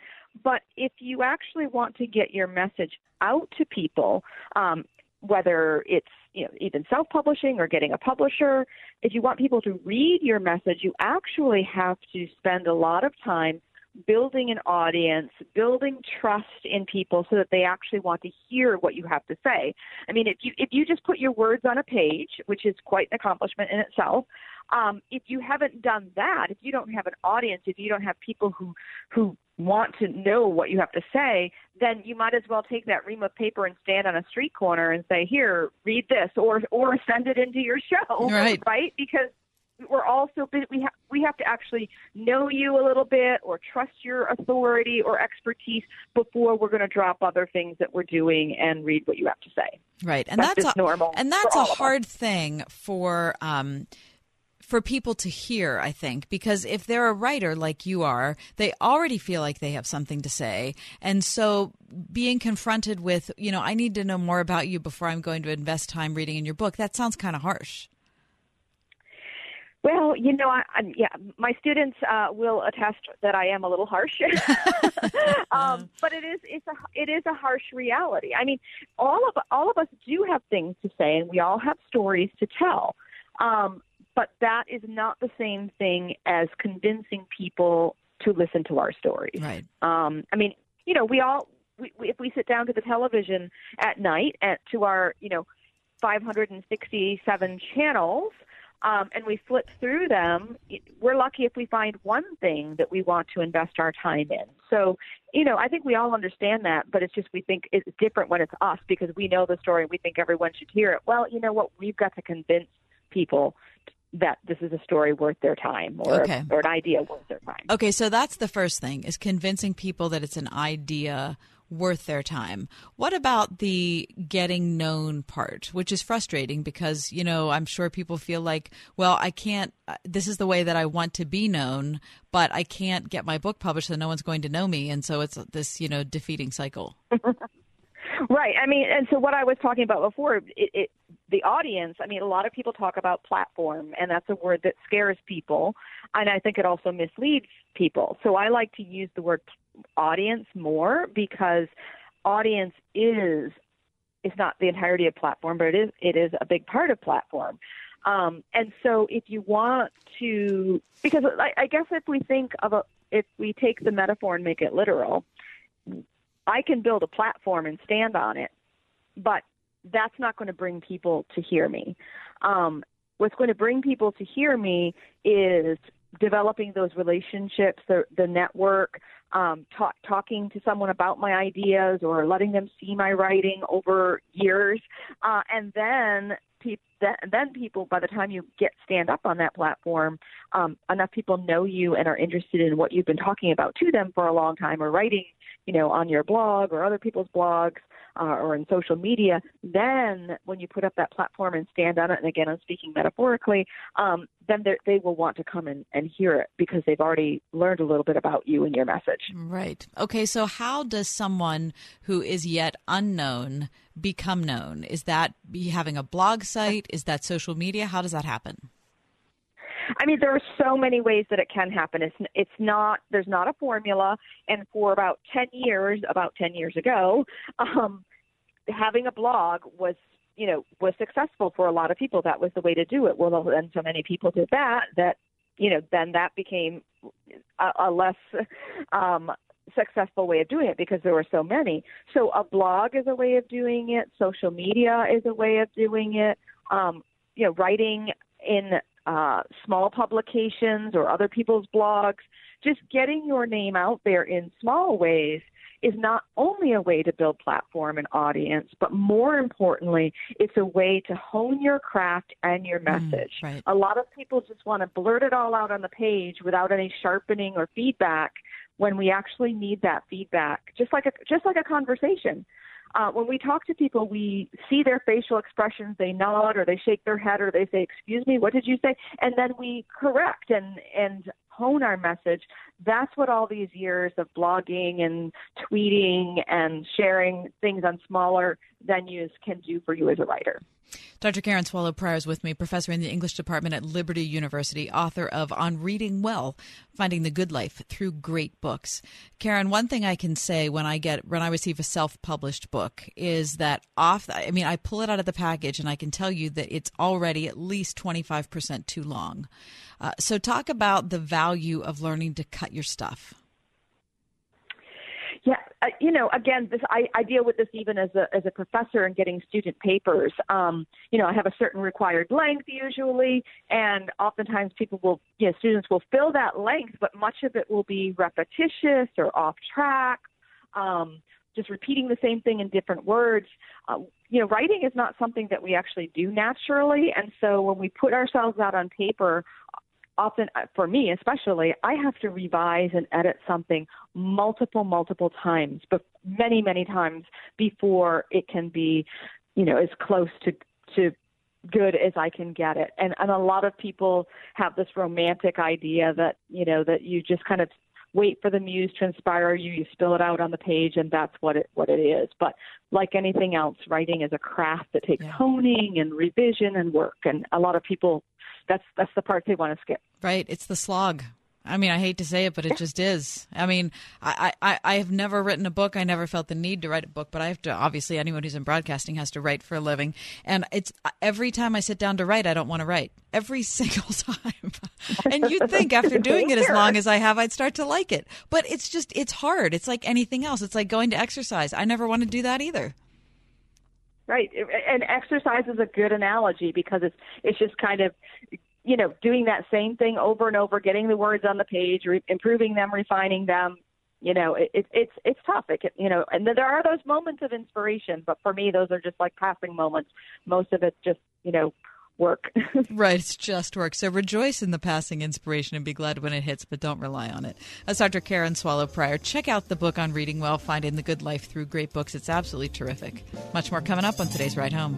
But if you actually want to get your message out to people, um, whether it's you know even self-publishing or getting a publisher, if you want people to read your message, you actually have to spend a lot of time building an audience, building trust in people so that they actually want to hear what you have to say. I mean, if you if you just put your words on a page, which is quite an accomplishment in itself, um, if you haven't done that, if you don't have an audience, if you don't have people who who want to know what you have to say, then you might as well take that ream of paper and stand on a street corner and say, "Here, read this," or or send it into your show, Right. Right? Because we're also busy. We have we have to actually know you a little bit or trust your authority or expertise before we're going to drop other things that we're doing and read what you have to say. Right, and That's that's, a, normal and that's a all of us. hard thing for um, for people to hear. I think because if they're a writer like you are, they already feel like they have something to say, and so being confronted with, you know, I need to know more about you before I'm going to invest time reading in your book. That sounds kind of harsh. Well, you know, I, I yeah, my students uh, will attest that I am a little harsh, um, but it is it's a it is a harsh reality. I mean, all of all of us do have things to say, and we all have stories to tell. Um, but that is not the same thing as convincing people to listen to our stories. Right. Um, I mean, you know, we all we, we, if we sit down to the television at night at to our you know 567 channels um, and we flip through them, we're lucky if we find one thing that we want to invest our time in. So, you know, I think we all understand that, but it's just we think it's different when it's us because we know the story and we think everyone should hear it. Well, you know what? We've got to convince people that this is a story worth their time or, Okay. or an idea worth their time. Okay, so that's the first thing is convincing people that it's an idea worth their time. What about the getting known part, which is frustrating because, you know, I'm sure people feel like, well, I can't uh, this is the way that I want to be known, but I can't get my book published so no one's going to know me and so it's this, you know, defeating cycle. Right. I mean, and so what I was talking about before, it, it the audience. I mean, a lot of people talk about platform, and that's a word that scares people, and I think it also misleads people. So I like to use the word audience more because audience is it's not the entirety of platform, but it is it is a big part of platform. Um, and so if you want to, because I, I guess if we think of a, if we take the metaphor and make it literal, I can build a platform and stand on it, but that's not going to bring people to hear me. Um, what's going to bring people to hear me is developing those relationships, the, the network, um, talk, talking to someone about my ideas or letting them see my writing over years, uh, and then pe- then, people, by the time you get stand up on that platform, um, enough people know you and are interested in what you've been talking about to them for a long time or writing, you know, on your blog or other people's blogs uh, or in social media. Then, when you put up that platform and stand on it, and again, I'm speaking metaphorically, um, then they're- will want to come and, and hear it because they've already learned a little bit about you and your message. Right. Okay, so how does someone who is yet unknown become known? Is that be having a blog site? Is that social media? How does that happen? I mean, there are so many ways that it can happen. It's it's not there's not a formula. And for about ten years, about ten years ago, um, having a blog was you know was successful for a lot of people. That was the way to do it. Well then so many people did that that you know then that became a, a less um successful way of doing it because there were so many. So a blog is a way of doing it. Social media is a way of doing it. Um you know writing in uh small publications or other people's blogs just getting your name out there in small ways is not only a way to build platform and audience, but more importantly, it's a way to hone your craft and your message. right. A lot of people just want to blurt it all out on the page without any sharpening or feedback when we actually need that feedback, just like a just like a conversation. Uh, when we talk to people, we see their facial expressions. They nod or they shake their head or they say, "Excuse me, what did you say?" And then we correct and and hone our message. That's what all these years of blogging and tweeting and sharing things on smaller venues can do for you as a writer. Dr. Karen Swallow Prior is with me, professor in the English department at Liberty University, author of On Reading Well, Finding the Good Life Through Great Books. Karen, one thing I can say when I get when I receive a self-published book is that off I mean I pull it out of the package and I can tell you that it's already at least 25% too long. Uh, so talk about the value of learning to cut your stuff. Yeah, uh, you know, again, this I, I deal with this even as a as a professor and getting student papers. Um, you know, I have a certain required length usually, and oftentimes people will, you know, students will fill that length, but much of it will be repetitious or off track. Um, just repeating the same thing in different words. Uh, you know, writing is not something that we actually do naturally, and so when we put ourselves out on paper, often uh, for me especially i have to revise and edit something multiple multiple times but many many times before it can be you know as close to to good as i can get it. And and a lot of people have this romantic idea that you know that you just kind of wait for the muse to inspire you you spill it out on the page and that's what it what it is. But like anything else writing is a craft that takes honing and revision and work and a lot of people that's that's the part they want to skip Right. It's the slog. I mean, I hate to say it, but it just is. I mean, I, I, I have never written a book. I never felt the need to write a book, but I have to, obviously, anyone who's in broadcasting has to write for a living. And it's every time I sit down to write, I don't want to write. Every single time. and you'd think after doing it as long as I have, I'd start to like it. But it's just, it's hard. It's like anything else. It's like going to exercise. I never want to do that either. Right, and exercise is a good analogy because it's it's just kind of you know doing that same thing over and over, getting the words on the page, re- improving them, refining them. You know, it, it, it's it's tough. It can, you know, and there are those moments of inspiration, but for me, those are just like passing moments. Most of it's just you know work. right, it's just work. So rejoice in the passing inspiration and be glad when it hits, but don't rely on it. That's Dr. Karen Swallow Prior. Check out the book on reading well, finding the good life through great books. It's absolutely terrific. Much more coming up on today's Ride Home.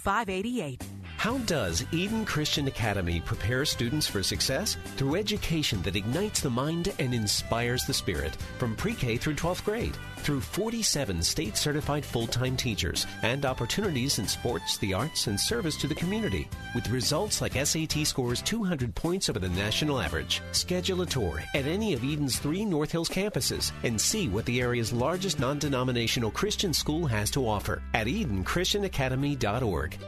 5588. How does Eden Christian Academy prepare students for success? Through education that ignites the mind and inspires the spirit from pre K through 12th grade. Through 47 state certified full time teachers and opportunities in sports, the arts, and service to the community. With results like SAT scores 200 points over the national average. Schedule a tour at any of Eden's three North Hills campuses and see what the area's largest non denominational Christian school has to offer at EdenChristianAcademy.org.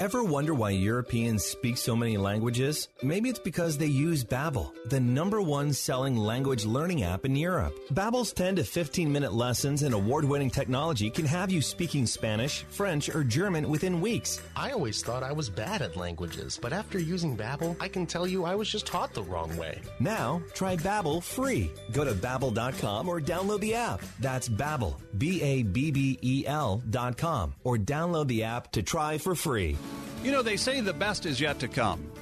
Ever wonder why Europeans speak so many languages? Maybe it's because they use Babbel, the number one selling language learning app in Europe. Babbel's 10 to 15 minute lessons and award-winning technology can have you speaking Spanish, French, or German within weeks. I always thought I was bad at languages, but after using Babbel, I can tell you I was just taught the wrong way. Now, try Babbel free. Go to babbel.com or download the app. That's Babbel, B A B B E L dot com, or download the app to try for free. You know, they say the best is yet to come.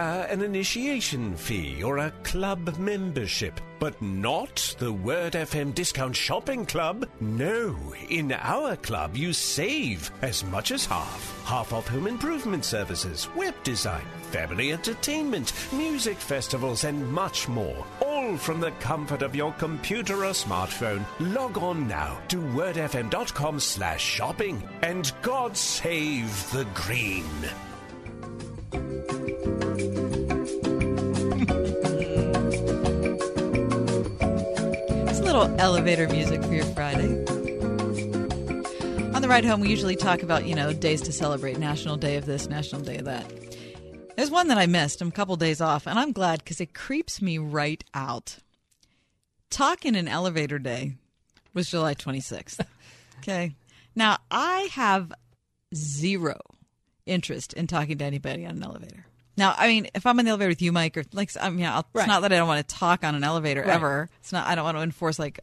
an initiation fee or a club membership, but not the Word FM Discount Shopping Club. No, in our club you save as much as half. Half off home improvement services, web design, family entertainment, music festivals, and much more. All from the comfort of your computer or smartphone. Log on now to wordfm.com slash shopping and God save the green. Elevator music for your Friday. On the ride home, we usually talk about, you know, days to celebrate National Day of this, National Day of that. There's one that I missed. I'm a couple days off, and I'm glad because it creeps me right out. Talk in an elevator day was July 26th. okay. Now, I have zero interest in talking to anybody on an elevator. Now, I mean, if I'm in the elevator with you, Mike, or like, I mean, I'll, Right. it's not that I don't want to talk on an elevator Right. ever. It's not. I don't want to enforce like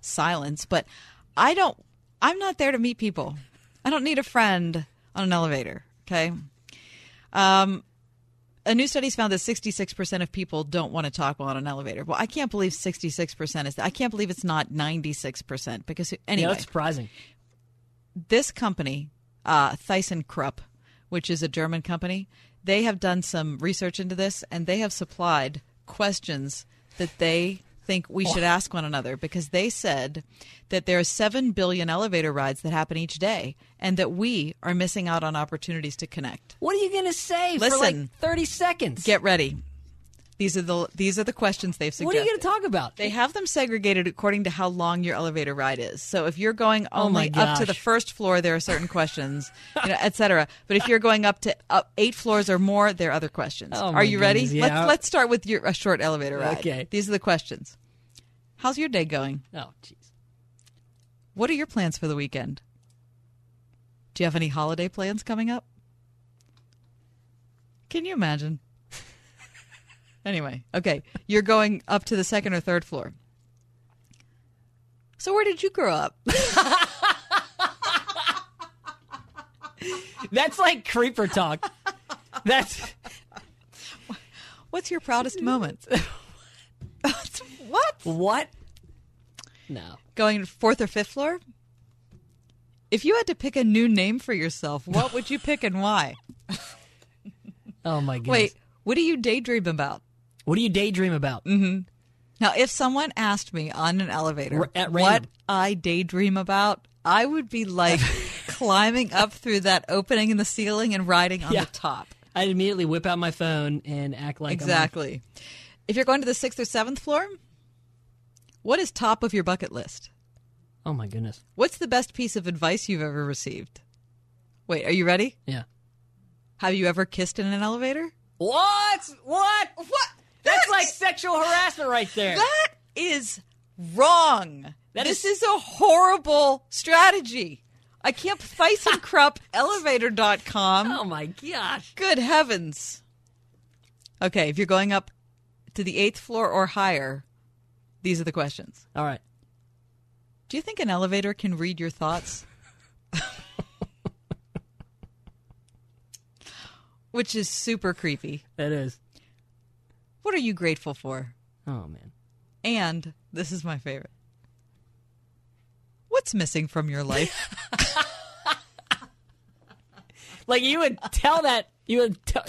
silence, but I don't. I'm not there to meet people. I don't need a friend on an elevator. Okay. Um, a new study's found that 66% of people don't want to talk while on an elevator. Well, I can't believe 66% is. I can't believe it's not 96% because anyway, Yeah, that's surprising. this company, uh, ThyssenKrupp, which is a German company, they have done some research into this and they have supplied questions that they think we should ask one another because they said that there are 7 billion elevator rides that happen each day and that we are missing out on opportunities to connect. What are you going to say for Listen. like 30 seconds? Get ready. These are the these are the questions they've suggested. What are you going to talk about? They have them segregated according to how long your elevator ride is. So if you're going Oh only up to the first floor, there are certain questions, you know, et cetera. But if you're going up to up eight floors or more, there are other questions. Oh are you ready? yeah. Let's let's start with your a short elevator ride. Okay. These are the questions. How's your day going? Oh, jeez. What are your plans for the weekend? Do you have any holiday plans coming up? Can you imagine? Anyway, okay. You're going up to the second or third floor. So where did you grow up? That's like creeper talk. That's What's your proudest moment? what? What? No. Going fourth or fifth floor? If you had to pick a new name for yourself, what would you pick and why? Oh my goodness. Wait, what do you daydream about? What do you daydream about? Mm-hmm. Now, if someone asked me on an elevator at what. I daydream about, I would be like climbing up through that opening in the ceiling and riding on Yeah. the top. I'd immediately whip out my phone and act like I'm on- exactly. If you're going to the sixth or seventh floor, what is top of your bucket list? Oh my goodness. What's the best piece of advice you've ever received? Wait, are you ready? Yeah. Have you ever kissed in an elevator? What? What? What? That's like sexual harassment right there. That is wrong. That this is- is a horrible strategy. I can't ThyssenKrupp elevator.com. Oh my gosh. Good heavens. Okay, if you're going up to the eighth floor or higher, these are the questions. All right. Do you think an elevator can read your thoughts? Which is super creepy. That is. What are you grateful for? Oh man. And this is my favorite. What's missing from your life? like you would tell that you would. Tell,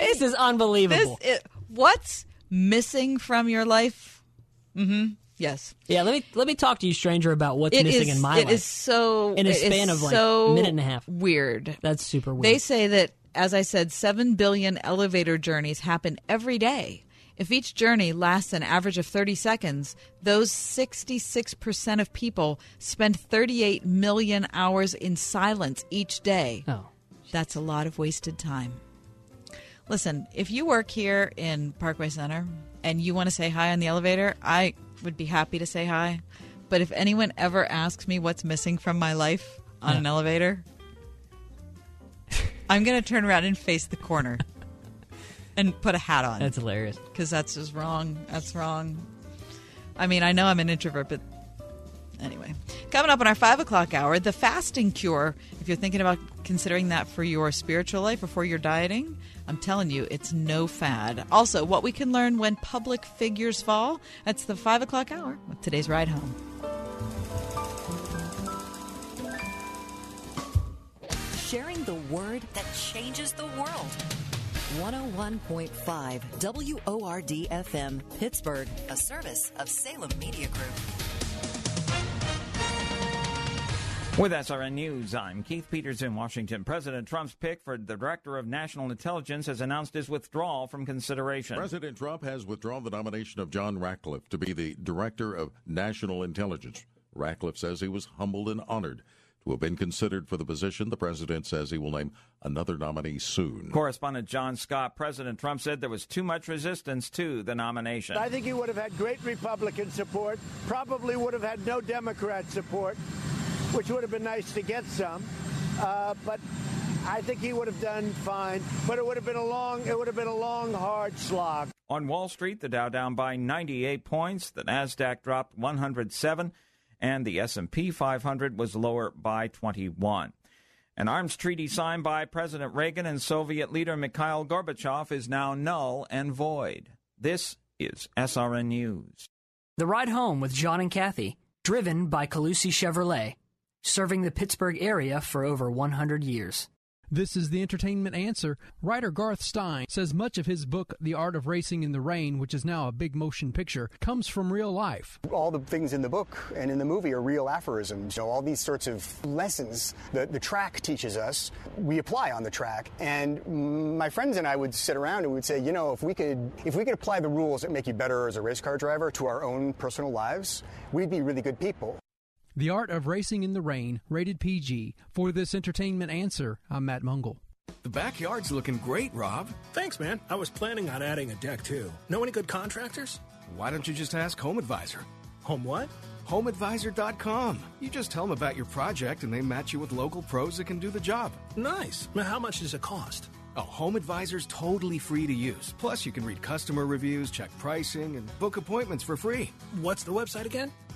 this is unbelievable. This i- what's missing from your life? Mm-hmm. Yes. yeah, let me let me talk to you, stranger, about what's It missing is- in my it life. is so in a span of like so a minute and a half. Weird. That's super weird. They say that, as I said, 7 billion elevator journeys happen every day. If each journey lasts an average of 30 seconds, those 66% of people spend 38 million hours in silence each day. Oh. That's a lot of wasted time. Listen, if you work here in Parkway Center and you want to say hi on the elevator, I would be happy to say hi. But if anyone ever asks me what's missing from my life on an elevator, I'm going to turn around and face the corner and put a hat on. That's hilarious. Because that's just wrong. That's wrong. I mean, I know I'm an introvert, but anyway. Coming up on our five o'clock hour, the fasting cure. If you're thinking about considering that for your spiritual life or for your dieting, I'm telling you, it's no fad. Also, what we can learn when public figures fall. That's the five o'clock hour with today's ride home. Sharing the word that changes the world. 101.5 WORD FM, Pittsburgh, a service of Salem Media Group. With SRN News, I'm Keith Peters in Washington. President Trump's pick for the Director of National Intelligence has announced his withdrawal from consideration. President Trump has withdrawn the nomination of John Ratcliffe to be the Director of National Intelligence. Ratcliffe says he was humbled and honored to have been considered for the position. The president says he will name another nominee soon. Correspondent John Scott, President Trump said there was too much resistance to the nomination. I think he would have had great Republican support, probably would have had no Democrat support, which would have been nice to get some. Uh, but I think he would have done fine. But it would have been a long, it would have been a long, hard slog. On Wall Street, the Dow down by 98 points, the Nasdaq dropped 107, and the S&P 500 was lower by 21. An arms treaty signed by President Reagan and Soviet leader Mikhail Gorbachev is now null and void. This is SRN News. The Ride Home with John and Kathy, driven by Colussy Chevrolet, serving the Pittsburgh area for over 100 years. This is the entertainment answer. Writer Garth Stein says much of his book, The Art of Racing in the Rain, which is now a big motion picture, comes from real life. All the things in the book and in the movie are real aphorisms. You know, all these sorts of lessons that the track teaches us, we apply on the track. And my friends and I would sit around and we'd say, you know, if we could, if we could apply the rules that make you better as a race car driver to our own personal lives, we'd be really good people. The Art of Racing in the Rain, rated PG. For this entertainment answer, I'm Matt Mungle. The backyard's looking great, Rob. Thanks, man. I was planning on adding a deck too. Know any good contractors? Why don't you just ask Home Advisor? Home what? HomeAdvisor.com. You just tell them about your project and they match you with local pros that can do the job. Nice. Now, how much does it cost? Oh, Home Advisor's totally free to use. Plus, you can read customer reviews, check pricing, and book appointments for free. What's the website again?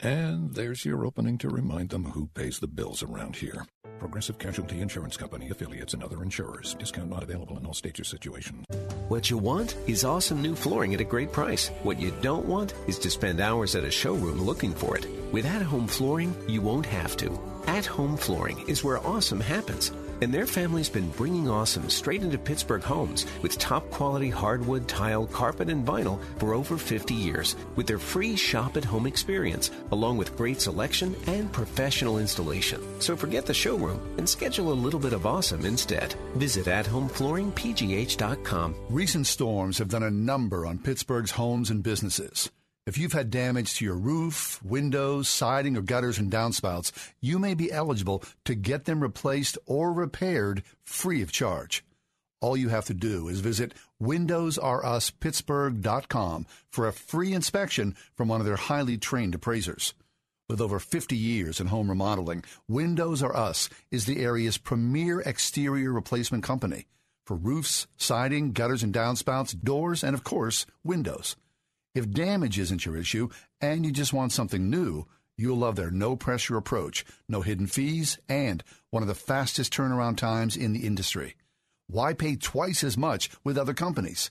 And there's your opening to remind them who pays the bills around here. Progressive Casualty Insurance Company, affiliates, and other insurers. Discount not available in all states or situations. What you want is awesome new flooring at a great price. What you don't want is to spend hours at a showroom looking for it. With At Home Flooring, you won't have to. At Home Flooring is where awesome happens. And their family's been bringing awesome straight into Pittsburgh homes with top quality hardwood, tile, carpet, and vinyl for over 50 years with their free shop at home experience, along with great selection and professional installation. So forget the showroom and schedule a little bit of awesome instead. Visit athomeflooringpgh.com. Recent storms have done a number on Pittsburgh's homes and businesses. If you've had damage to your roof, windows, siding, or gutters and downspouts, you may be eligible to get them replaced or repaired free of charge. All you have to do is visit windowsruspittsburgh.com for a free inspection from one of their highly trained appraisers. With over 50 years in home remodeling, Windows R Us is the area's premier exterior replacement company. for roofs, siding, gutters and downspouts, doors, and of course, windows. If damage isn't your issue and you just want something new, you'll love their no pressure approach, no hidden fees, and one of the fastest turnaround times in the industry. Why pay twice as much with other companies?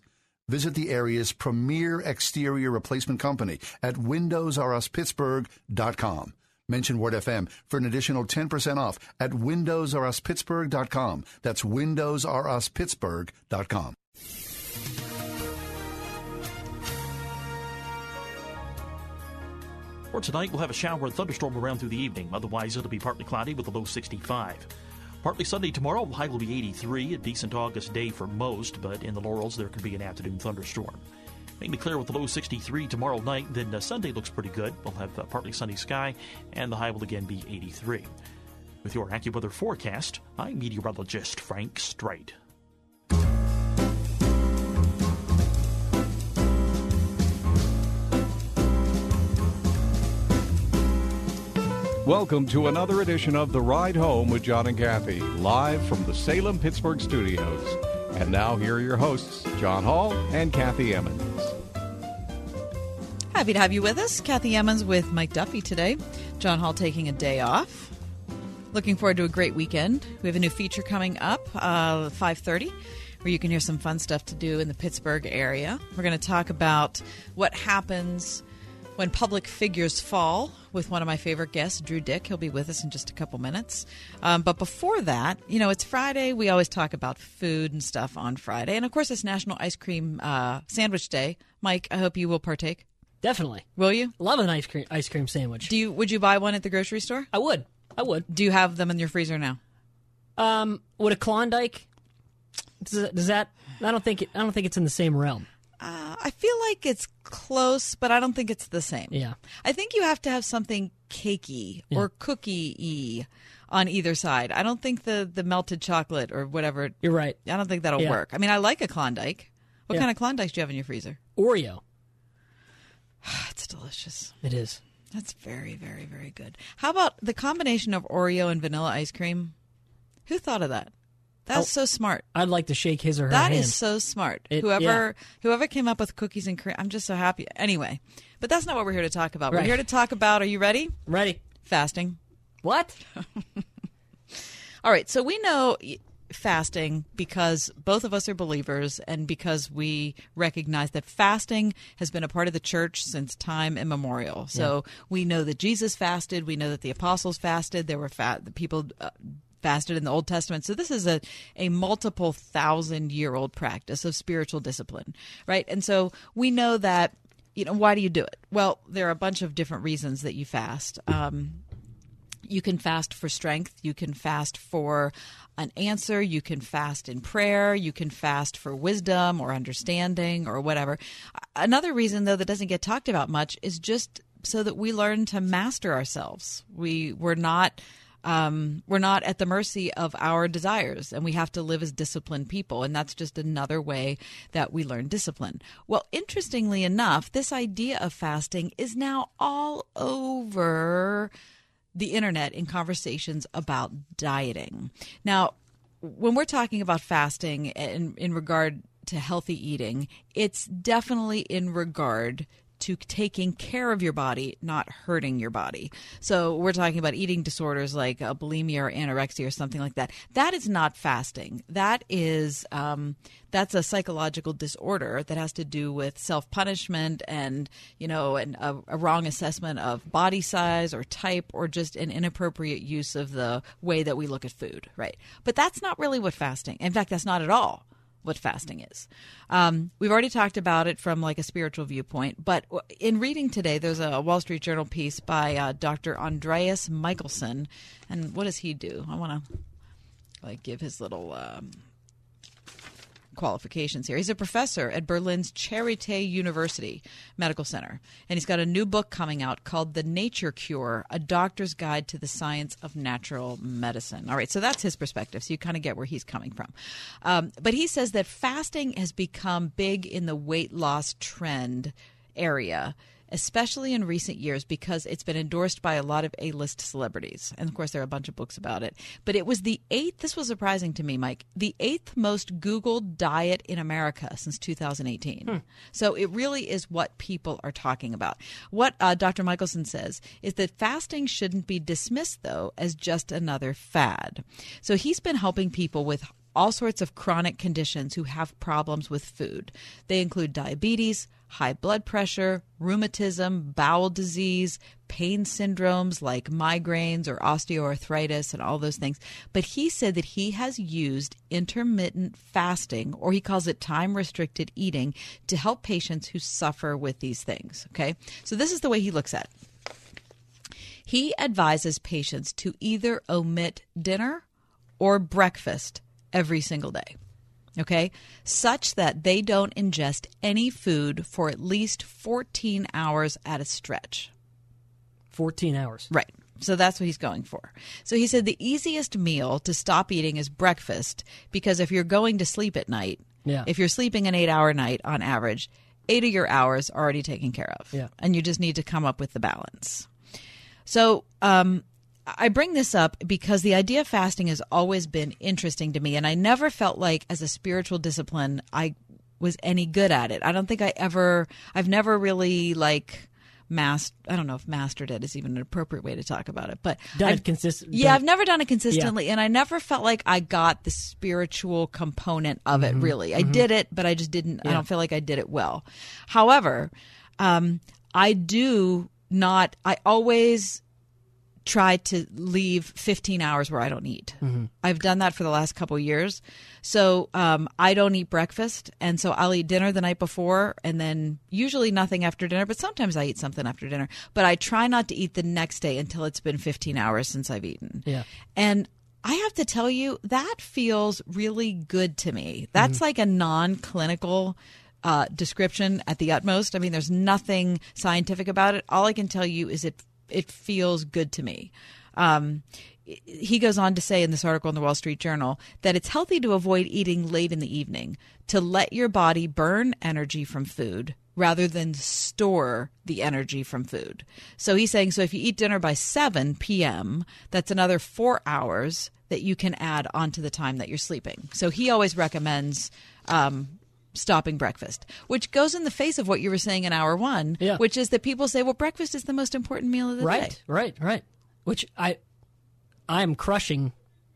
Visit the area's premier exterior replacement company at windowsruspittsburgh.com. Mention Word FM for an additional 10% off at windowsruspittsburgh.com. That's windowsruspittsburgh.com. For tonight, we'll have a shower and thunderstorm around through the evening. Otherwise, it'll be partly cloudy with a low 65. Partly sunny tomorrow, the high will be 83, a decent August day for most, but in the Laurels, there could be an afternoon thunderstorm. Mainly clear with a low 63 tomorrow night, then uh, Sunday looks pretty good. We'll have uh, partly sunny sky, and the high will again be 83. With your AccuWeather forecast, I'm meteorologist Frank Strait. Welcome to another edition of The Ride Home with John and Kathy, live from the Salem Pittsburgh studios. And now, here are your hosts, John Hall and Kathy Emmons. Happy to have you with us. Kathy Emmons with Mike Duffy today. John Hall taking a day off. Looking forward to a great weekend. We have a new feature coming up, uh, 5.30, where you can hear some fun stuff to do in the Pittsburgh area. We're going to talk about what happens when public figures fall with one of my favorite guests, Drew Dyck. He'll be with us in just a couple minutes. Um, but before that, you know, it's Friday. We always talk about food and stuff on Friday. And of course, it's National Ice Cream uh, Sandwich Day. Mike, I hope you will partake. Definitely. Will you? Love an ice cream ice cream sandwich. Do you? Would you buy one at the grocery store? I would. I would. Do you have them in your freezer now? Um, would a Klondike? Does, does that? I don't think. It, I don't think it's in the same realm. Uh, I feel like it's close, but I don't think it's the same. Yeah. I think you have to have something cakey Yeah. or cookie y on either side. I don't think the, the melted chocolate or whatever. You're right. I don't think that'll Yeah. work. I mean, I like a Klondike. What Yeah. kind of Klondikes do you have in your freezer? Oreo. it's delicious. It is. That's very, very, very good. How about the combination of Oreo and vanilla ice cream? Who thought of that? That's Oh, so smart. I'd like to shake his or her That hand. is so smart. It- whoever whoever came up with cookies and cream, I'm just so happy. Anyway, but that's not what we're here to talk about. We're here to talk about. Are you ready? Ready. Fasting. What? All right. So we know fasting because both of us are believers and because we recognize that fasting has been a part of the church since time immemorial. So we know that Jesus fasted. We know that the apostles fasted. There were fat the people. Uh, fasted in the Old Testament. So this is a, a multiple thousand year old practice of spiritual discipline, right? And so we know that, you know, why do you do it? Well, there are a bunch of different reasons that you fast. Um, you can fast for strength. You can fast for an answer. You can fast in prayer. You can fast for wisdom or understanding or whatever. Another reason, though, that doesn't get talked about much is just so that we learn to master ourselves. We we're not um, we're not at the mercy of our desires, and we have to live as disciplined people. And that's just another way that we learn discipline. Well, interestingly enough, this idea of fasting is now all over the internet in conversations about dieting. Now, when we're talking about fasting in, in regard to healthy eating, it's definitely in regard to taking care of your body, not hurting your body. So we're talking about eating disorders like bulimia or anorexia or something like that. That is not fasting. That is um, that's a psychological disorder that has to do with self punishment and you know an, a, a wrong assessment of body size or type or just an inappropriate use of the way that we look at food. Right. But that's not really what fasting. In fact, that's not at all what fasting is. Um, we've already talked about it from like a spiritual viewpoint, but in reading today, there's a Wall Street Journal piece by uh, Dr. Andreas Michalsen, and what does he do? I want to like give his little um, qualifications here. He's a professor at Berlin's Charité University Medical Center, and he's got a new book coming out called The Nature Cure: A Doctor's Guide to the Science of Natural Medicine. All right, so that's his perspective. So you kind of get where he's coming from. Um, but he says that fasting has become big in the weight loss trend area especially in recent years because it's been endorsed by a lot of A-list celebrities. And of course, there are a bunch of books about it. But it was the eighth, this was surprising to me, Mike, the eighth most Googled diet in America since 2018. So it really is what people are talking about. What uh, Dr. Michalsen says is that fasting shouldn't be dismissed, though, as just another fad. So he's been helping people with all sorts of chronic conditions who have problems with food. They include diabetes, high blood pressure, rheumatism, bowel disease, pain syndromes like migraines or osteoarthritis and all those things. But he said that he has used intermittent fasting, or he calls it time restricted eating, to help patients who suffer with these things. Okay. So this is the way he looks at it. He advises patients to either omit dinner or breakfast every single day. Okay? Such that they don't ingest any food for at least 14 hours at a stretch. 14 hours. Right. So that's what he's going for. So he said the easiest meal to stop eating is breakfast because if you're going to sleep at night, Yeah. if you're sleeping an eight hour night on average, eight of your hours are already taken care of. Yeah. And you just need to come up with the balance. So um, I bring this up because the idea of fasting has always been interesting to me. And I never felt like, as a spiritual discipline, I was any good at it. I don't think I ever, I've never really like, Master, I don't know if mastered it is even an appropriate way to talk about it, but Done it I've- consist- Yeah, done- I've never done it consistently, and I never felt like I got the spiritual component of it. Mhm, Really, I mhm. did it, but I just didn't. I don't feel like I did it well. However, um, I do not. I always try to leave 15 hours where I don't eat. Mhm. I've done that for the last couple years. So um, I don't eat breakfast, and so I'll eat dinner the night before, and then usually nothing after dinner. But sometimes I eat something after dinner. But I try not to eat the next day until it's been 15 hours since I've eaten. Yeah. And I have to tell you, that feels really good to me. That's like a non clinical uh, description at the utmost. I mean, there's nothing scientific about it. All I can tell you is it it feels good to me. Um, he goes on to say in this article in the Wall Street Journal that it's healthy to avoid eating late in the evening to let your body burn energy from food rather than store the energy from food. So he's saying so if you eat dinner by 7 p.m., that's another 4 hours that you can add onto the time that you're sleeping. So he always recommends um, stopping breakfast, which goes in the face of what you were saying in hour 1, which is that people say well breakfast is the most important meal of the right, day. right, right. Right. Which I, I'm crushing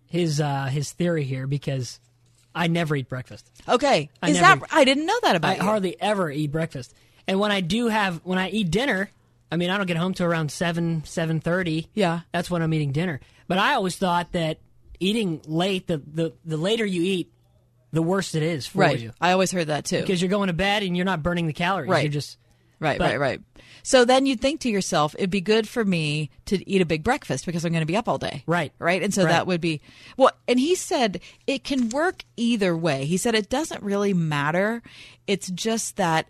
his uh, his theory here because I never eat breakfast. Okay, I is that I didn't know that about it. I you. hardly ever eat breakfast, and when I do have when I eat dinner, I mean I don't get home till around seven seven thirty. Yeah, that's when I'm eating dinner. But I always thought that eating late, the the, the later you eat, the worse it is for right. you I always heard that too. because you're going to bed and you're not burning the calories. Right. You're just Right, but- right, right. So then you'd think to yourself, it'd be good for me to eat a big breakfast because I'm going to be up all day. Right. Right. And so Right. that would be, well, and he said it can work either way. He said it doesn't really matter. It's just that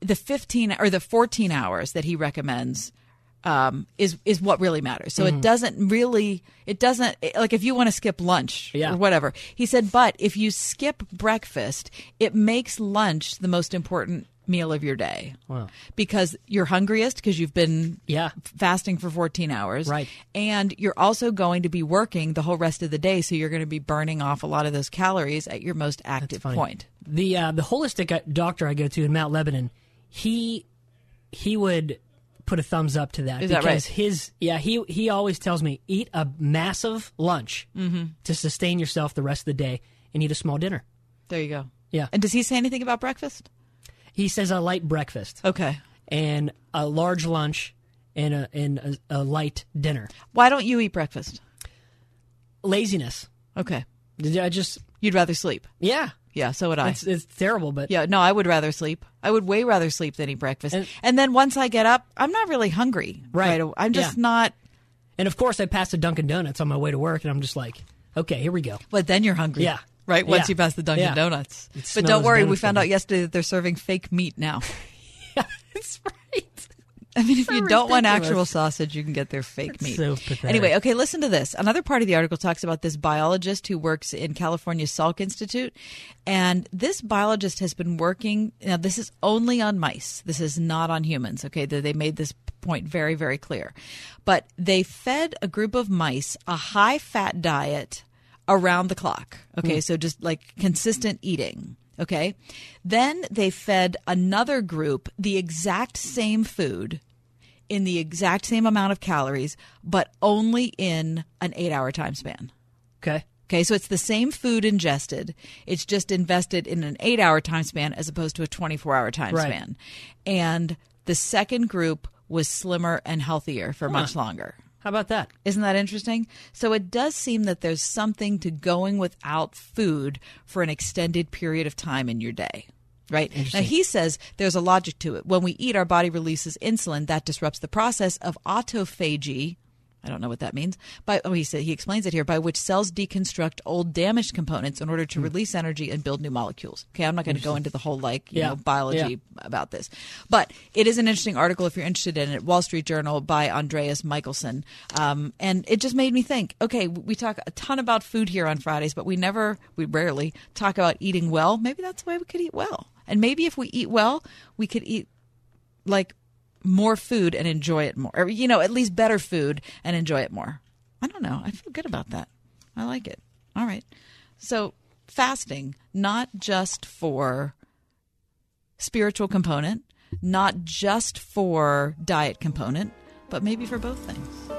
the 15 or the 14 hours that he recommends um, is is what really matters. So Mhm. it doesn't really it doesn't like if you want to skip lunch Yeah. or whatever. He said, but if you skip breakfast, it makes lunch the most important meal of your day Wow. because you're hungriest because you've been yeah fasting for 14 hours Right. and you're also going to be working the whole rest of the day so you're going to be burning off a lot of those calories at your most active point The uh, the holistic uh, doctor I go to in Mount Lebanon, he he would put a thumbs up to that Is that because right? his yeah he he always tells me eat a massive lunch Mhm. to sustain yourself the rest of the day and eat a small dinner. there you go Yeah. and does he say anything about breakfast He says a light breakfast. Okay. And a large lunch and a and a, a light dinner. why don't you eat breakfast Laziness. okay I just you'd rather sleep yeah yeah so would i It's, it's terrible, but yeah no i would rather sleep i would way rather sleep than eat breakfast and, then once i get up i'm not really hungry Right. away. i'm just Yeah. not And of course, I pass a Dunkin' Donuts on my way to work, and I'm just like, okay, here we go. But then you're hungry. Yeah. Right? Once Yeah. you pass the Dunkin' Yeah. Donuts. But don't worry, we found out yesterday that they're serving fake meat now. That's right. I mean, if So you don't want actual sausage, you can get their fake meat. so pathetic. Anyway, okay, listen to this. Another part of the article talks about this biologist who works in California's Salk Institute. And this biologist has been working, now, this is only on mice. This is not on humans, okay? They they made this point very, very clear. But they fed a group of mice a high fat diet around the clock, okay? Mm. So just like consistent eating. Okay. Then they fed another group the exact same food in the exact same amount of calories, but only in an eight hour time span. Okay. Okay, so it's the same food ingested. It's just invested in an eight hour time span as opposed to a 24 hour time Right. span. And the second group was slimmer and healthier for much longer. How about that? Isn't that interesting? So it does seem that there's something to going without food for an extended period of time in your day. Right? Now he says there's a logic to it. When we eat, our body releases insulin that disrupts the process of autophagy. I don't know what that means. By oh, he said he explains it here by which cells deconstruct old damaged components in order to release energy and build new molecules. Okay, I'm not going to go Hmm. Into the whole like you Yeah. know biology Yeah. about this, but it is an interesting article if you're interested in it. Wall Street Journal by Andreas Michalsen, um, and it just made me think. Okay, we talk a ton about food here on Fridays, but we never, we rarely talk about eating well. Maybe that's the way we could eat well, and maybe if we eat well, we could eat like more food and enjoy it more, or you know, at least better food and enjoy it more. I don't know. I feel good about that. I like it. All right. So fasting, not just for spiritual component, not just for diet component, but maybe for both things.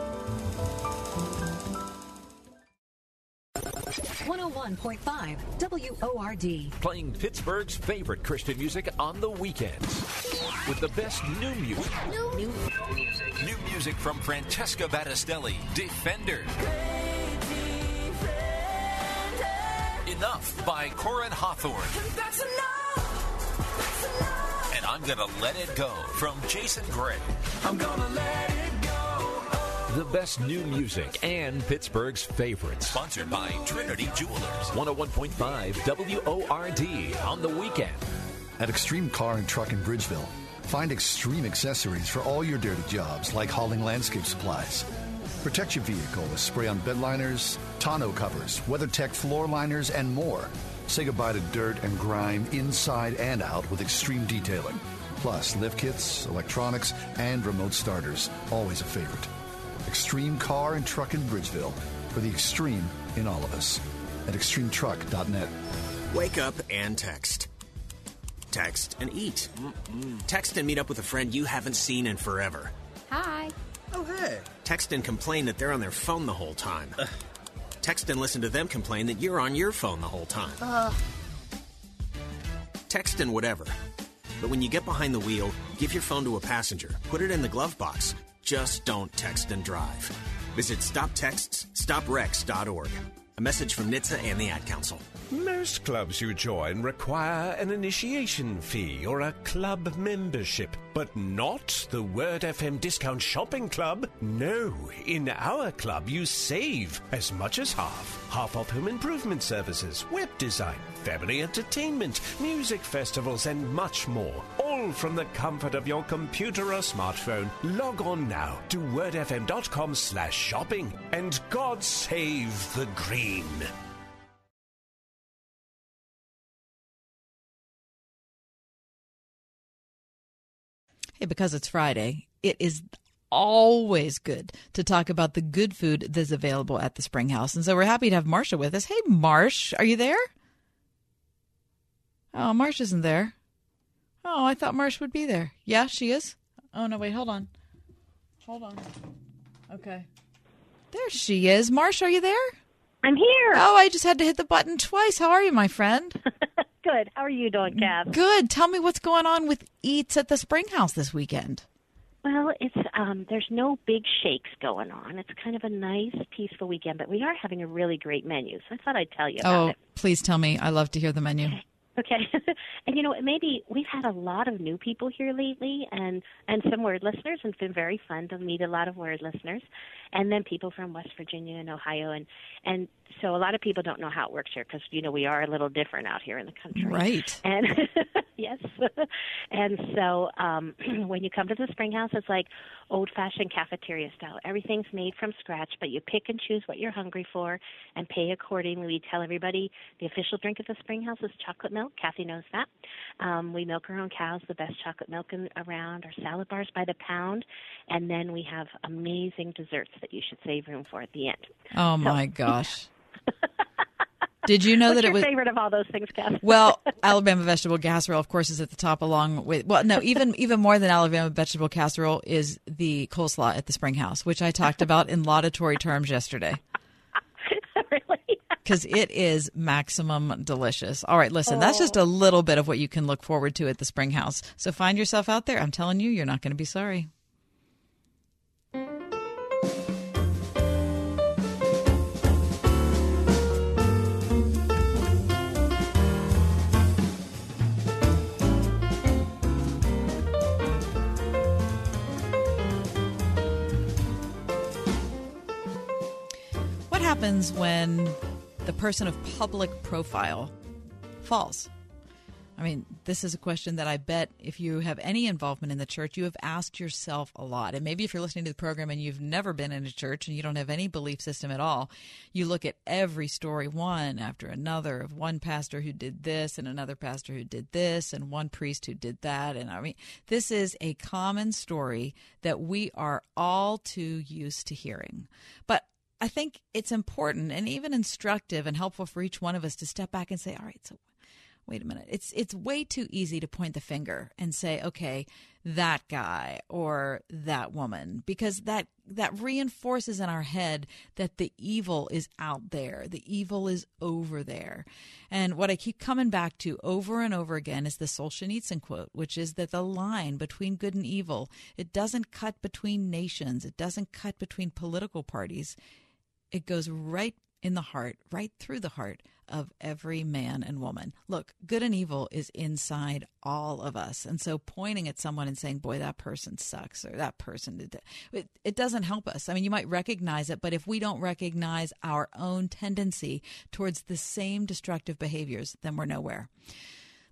101.5 WORD. Playing Pittsburgh's favorite Christian music on the weekends with the best new music. New, music. New music from Francesca Battistelli, Defender. Enough by Corin Hawthorne. And I'm gonna let it go from Jason Gray. I'm gonna let it go. The best new music and Pittsburgh's favorites. Sponsored by Trinity Jewelers. 101.5 WORD on the weekend. At Extreme Car and Truck in Bridgeville, find extreme accessories for all your dirty jobs like hauling landscape supplies. Protect your vehicle with spray on bed liners, tonneau covers, WeatherTech floor liners, and more. Say goodbye to dirt and grime inside and out with extreme detailing. Plus, lift kits, electronics, and remote starters. Always a favorite. Extreme Car and Truck in Bridgeville. For the extreme in all of us. At extremetruck.net. Wake up and text. Text and eat. Text and meet up with a friend you haven't seen in forever. Hi. Oh, hey. Text and complain that they're on their phone the whole time. Text and listen to them complain that you're on your phone the whole time. Uh, Text and whatever. But when you get behind the wheel, give your phone to a passenger. Put it in the glove box. Just don't text and drive. Visit stoptextsstopwrecks.org. A message from NHTSA and the Ad Council. Most clubs you join require an initiation fee or a club membership, but not the Word FM Discount Shopping Club. No, in our club you save as much as half. Half off home improvement services, web design, family entertainment, music festivals, and much more. All from the comfort of your computer or smartphone. Log on now to wordfm.com slash shopping and God save the green. Hey, because it's Friday, it is always good to talk about the good food that's available at the Spring House. And so we're happy to have Marsha with us. Hey, Marsh, are you there? Oh, Marsh isn't there. Oh, I thought Marsh would be there. Yeah, she is. Oh, no, wait, hold on. Hold on. Okay. There she is. Marsh, are you there? I'm here. Oh, I just had to hit the button twice. How are you, my friend? Good. How are you doing, Cav? Good. Tell me what's going on with Eats at the Spring House this weekend. Well, it's um there's no big shakes going on. It's kind of a nice, peaceful weekend, but we are having a really great menu. So I thought I'd tell you about Oh, it. please tell me. I love to hear the menu. Okay. and you know, maybe we've had a lot of new people here lately and and some word listeners and it's been very fun to meet a lot of word listeners and then people from West Virginia and Ohio and and so a lot of people don't know how it works here because you know we are a little different out here in the country. Right. And yes. and so um, when you come to the Spring House, it's like old fashioned cafeteria style. Everything's made from scratch, but you pick and choose what you're hungry for and pay accordingly. We tell everybody the official drink at the Spring House is chocolate milk. Kathy knows that. Um, we milk our own cows, the best chocolate milk in, around, our salad bars by the pound, and then we have amazing desserts that you should save room for at the end. Oh, my gosh. Did you know What's that it was favorite of all those things, Kath? well, Alabama vegetable casserole, of course, is at the top, along with well, no, even even more than Alabama vegetable casserole is the coleslaw at the Spring House, which I talked about in laudatory terms yesterday. Really? Because it is maximum delicious. All right, listen, that's just a oh. little bit of what you can look forward to at the Spring House. So find yourself out there. I'm telling you, you're not going to be sorry. Happens when the person of public profile falls? I mean, this is a question that I bet if you have any involvement in the church, you have asked yourself a lot. And maybe if you're listening to the program and you've never been in a church and you don't have any belief system at all, you look at every story one after another of one pastor who did this and another pastor who did this and one priest who did that. And I mean, this is a common story that we are all too used to hearing. But I think it's important and even instructive and helpful for each one of us to step back and say, all right, so wait a minute. It's it's way too easy to point the finger and say, okay, that guy or that woman because that that reinforces in our head that the evil is out there. The evil is over there. And what I keep coming back to over and over again is the Solzhenitsyn quote, which is that the line between good and evil, it doesn't cut between nations, it doesn't cut between political parties it goes right in the heart, right through the heart of every man and woman. Look, good and evil is inside all of us. And so pointing at someone and saying, boy, that person sucks or that person it, it doesn't help us. I mean, you might recognize it, but if we don't recognize our own tendency towards the same destructive behaviors, then we're nowhere.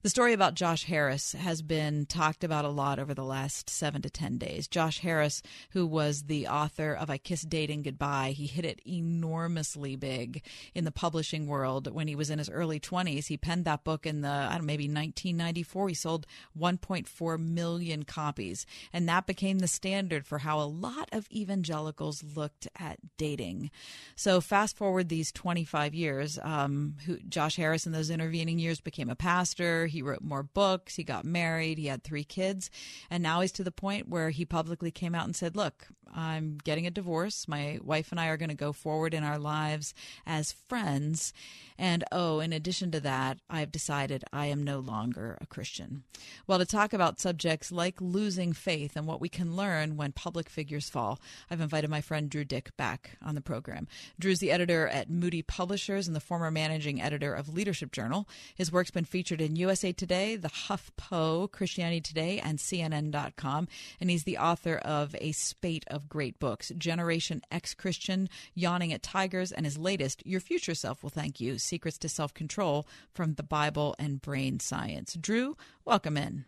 The story about Josh Harris has been talked about a lot over the last seven to 10 days. Josh Harris, who was the author of I Kissed Dating Goodbye, he hit it enormously big in the publishing world when he was in his early 20s. He penned that book in the, I don't know, maybe 1994. He sold 1.4 million copies. And that became the standard for how a lot of evangelicals looked at dating. So fast forward these 25 years, um, who, Josh Harris in those intervening years became a pastor. He wrote more books. He got married. He had three kids. And now he's to the point where he publicly came out and said, Look, I'm getting a divorce. My wife and I are going to go forward in our lives as friends. And oh, in addition to that, I've decided I am no longer a Christian. Well, to talk about subjects like losing faith and what we can learn when public figures fall, I've invited my friend Drew Dyck back on the program. Drew's the editor at Moody Publishers and the former managing editor of Leadership Journal. His work's been featured in USA Today, The HuffPo, Christianity Today, and CNN.com. And he's the author of a spate of great books Generation Ex Christian, Yawning at Tigers, and his latest, Your Future Self Will Thank You Secrets to Self Control from the Bible and Brain Science. Drew, welcome in.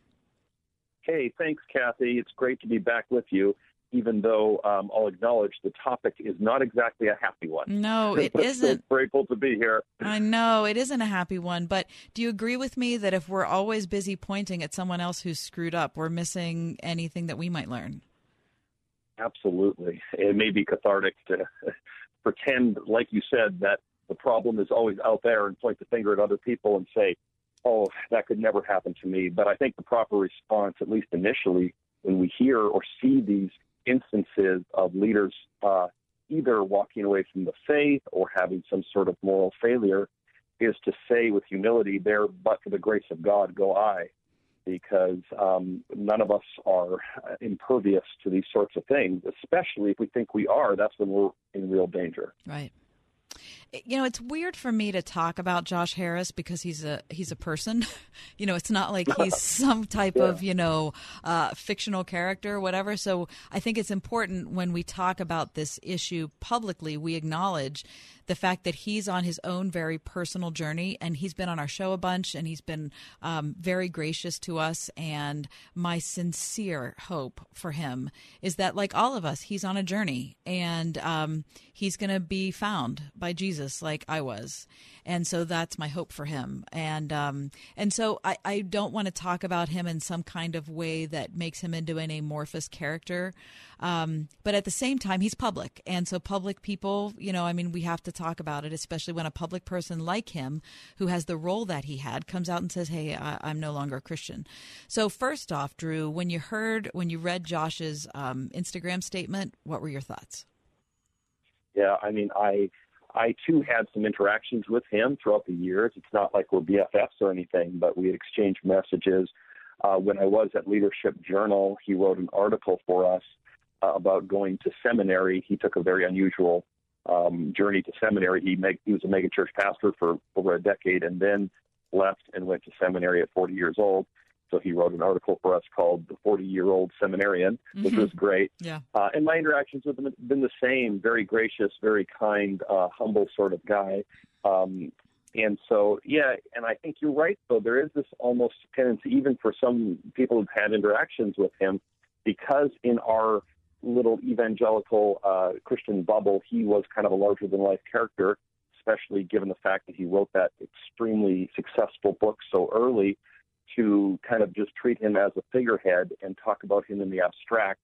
Hey, thanks, Kathy. It's great to be back with you, even though um, I'll acknowledge the topic is not exactly a happy one. No, it isn't. so grateful to be here. I know it isn't a happy one, but do you agree with me that if we're always busy pointing at someone else who's screwed up, we're missing anything that we might learn? Absolutely. It may be cathartic to pretend, like you said, that the problem is always out there and point the finger at other people and say, oh, that could never happen to me. But I think the proper response, at least initially, when we hear or see these instances of leaders uh, either walking away from the faith or having some sort of moral failure, is to say with humility, there, but for the grace of God, go I because um, none of us are impervious to these sorts of things, especially if we think we are. That's when we're in real danger. Right. You know, it's weird for me to talk about Josh Harris because he's a he's a person. you know, it's not like he's some type yeah. of you know uh, fictional character or whatever. So I think it's important when we talk about this issue publicly, we acknowledge the fact that he's on his own very personal journey and he's been on our show a bunch and he's been um, very gracious to us. And my sincere hope for him is that, like all of us, he's on a journey and um, he's going to be found by Jesus like I was. And so that's my hope for him. And um, and so I, I don't want to talk about him in some kind of way that makes him into an amorphous character. Um, but at the same time, he's public. And so public people, you know, I mean, we have to talk about it, especially when a public person like him, who has the role that he had, comes out and says, hey, I, am no longer a Christian. So, first off, Drew, when you heard, when you read Josh's um, Instagram statement, what were your thoughts? Yeah, I mean, I I too had some interactions with him throughout the years. It's not like we're BFFs or anything, but we exchanged messages. Uh, when I was at Leadership Journal, he wrote an article for us uh, about going to seminary. He took a very unusual um, journey to seminary. He, make, he was a megachurch pastor for over a decade and then left and went to seminary at 40 years old. So he wrote an article for us called "The 40 Year Old Seminarian," mm-hmm. which was great. Yeah. Uh, and my interactions with him have been the same: very gracious, very kind, uh, humble sort of guy. Um, and so, yeah, and I think you're right. Though there is this almost tendency, even for some people who've had interactions with him, because in our little evangelical uh, Christian bubble, he was kind of a larger than life character, especially given the fact that he wrote that extremely successful book so early to kind of just treat him as a figurehead and talk about him in the abstract.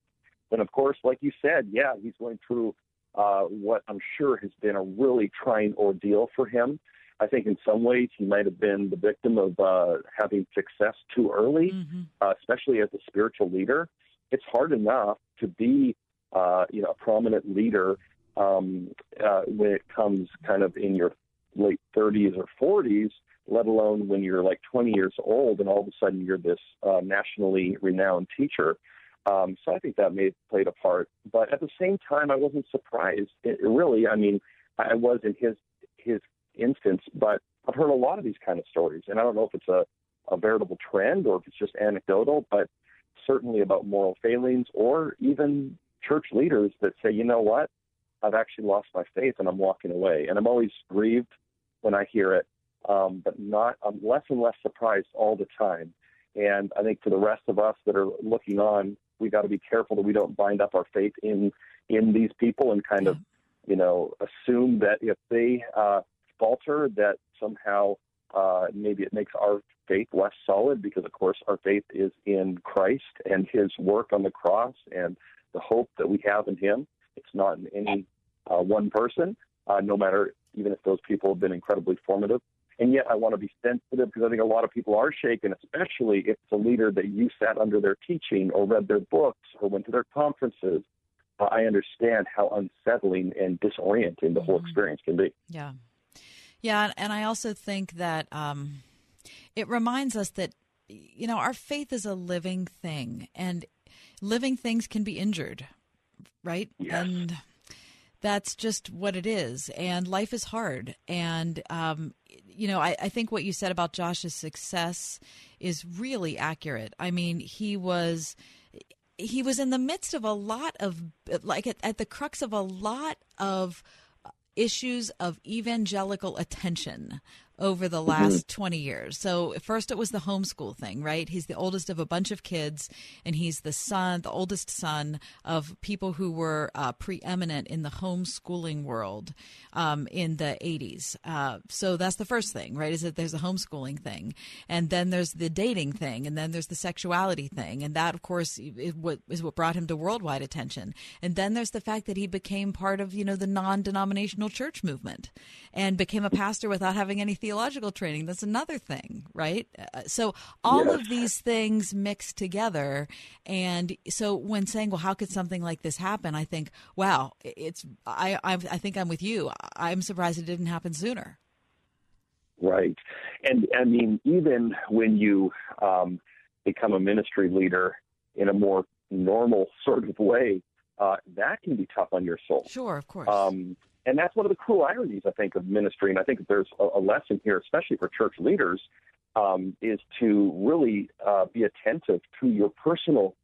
Then, of course, like you said, yeah, he's going through uh, what I'm sure has been a really trying ordeal for him. I think in some ways he might have been the victim of uh, having success too early, mm-hmm. uh, especially as a spiritual leader. It's hard enough to be, uh, you know, a prominent leader um, uh, when it comes kind of in your late 30s or 40s let alone when you're like 20 years old and all of a sudden you're this uh, nationally renowned teacher. Um, so I think that may have played a part. But at the same time, I wasn't surprised. It, really, I mean, I was in his his instance, but I've heard a lot of these kind of stories, and I don't know if it's a, a veritable trend or if it's just anecdotal, but certainly about moral failings or even church leaders that say, you know what, I've actually lost my faith and I'm walking away. And I'm always grieved when I hear it um, but not. I'm less and less surprised all the time. And I think for the rest of us that are looking on, we got to be careful that we don't bind up our faith in in these people and kind of, you know, assume that if they uh, falter, that somehow uh, maybe it makes our faith less solid because, of course, our faith is in Christ and His work on the cross and the hope that we have in Him. It's not in any uh, one person, uh, no matter even if those people have been incredibly formative. And yet I want to be sensitive because I think a lot of people are shaken, especially if it's a leader that you sat under their teaching or read their books or went to their conferences. Uh, I understand how unsettling and disorienting the whole mm-hmm. experience can be. Yeah. Yeah. And I also think that um, it reminds us that, you know, our faith is a living thing and living things can be injured, right? Yes. And that's just what it is. And life is hard. And, um, you know, I, I, think what you said about Josh's success is really accurate. I mean, he was. He was in the midst of a lot of, like, at, at the crux of a lot of issues of evangelical attention over the last mm-hmm. 20 years. So first it was the homeschool thing, right? He's the oldest of a bunch of kids and he's the son, the oldest son of people who were uh, preeminent in the homeschooling world um, in the 80s. Uh, so that's the first thing, right? Is that there's a homeschooling thing and then there's the dating thing and then there's the sexuality thing. And that of course is what, is what brought him to worldwide attention. And then there's the fact that he became part of, you know, the non-denominational church movement and became a pastor without having any theological training. That's another thing, right? Uh, so all yes. of these things mixed together. And so when saying, well, how could something like this happen? I think, wow, it's, I, I, I think I'm with you. I'm surprised it didn't happen sooner. Right. And I mean, even when you um, become a ministry leader in a more normal sort of way, uh, that can be tough on your soul. Sure, of course. Um, and that's one of the cruel ironies, I think, of ministry. And I think there's a, a lesson here, especially for church leaders, um, is to really uh, be attentive to your personal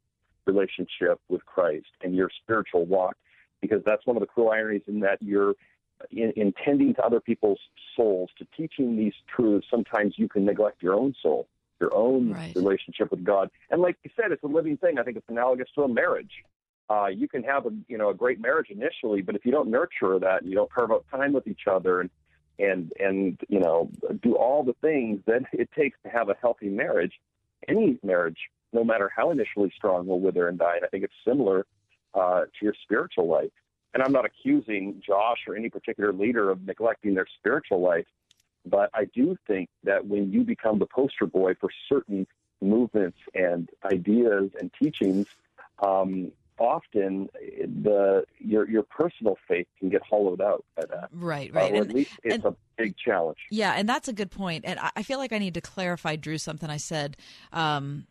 relationship with Christ and your spiritual walk, because that's one of the cruel ironies in that you're in, in tending to other people's souls, to teaching these truths. Sometimes you can neglect your own soul, your own right. relationship with God. And like you said, it's a living thing. I think it's analogous to a marriage. Uh, you can have a you know a great marriage initially, but if you don't nurture that, and you don't carve out time with each other, and and and you know do all the things that it takes to have a healthy marriage, any marriage, no matter how initially strong, will wither and die. And I think it's similar uh, to your spiritual life. And I'm not accusing Josh or any particular leader of neglecting their spiritual life, but I do think that when you become the poster boy for certain movements and ideas and teachings, um, often the your your personal faith can get hollowed out by that. Right, right. Uh, or at least it's and, a big challenge. Yeah, and that's a good point. And I feel like I need to clarify, Drew, something I said. Um,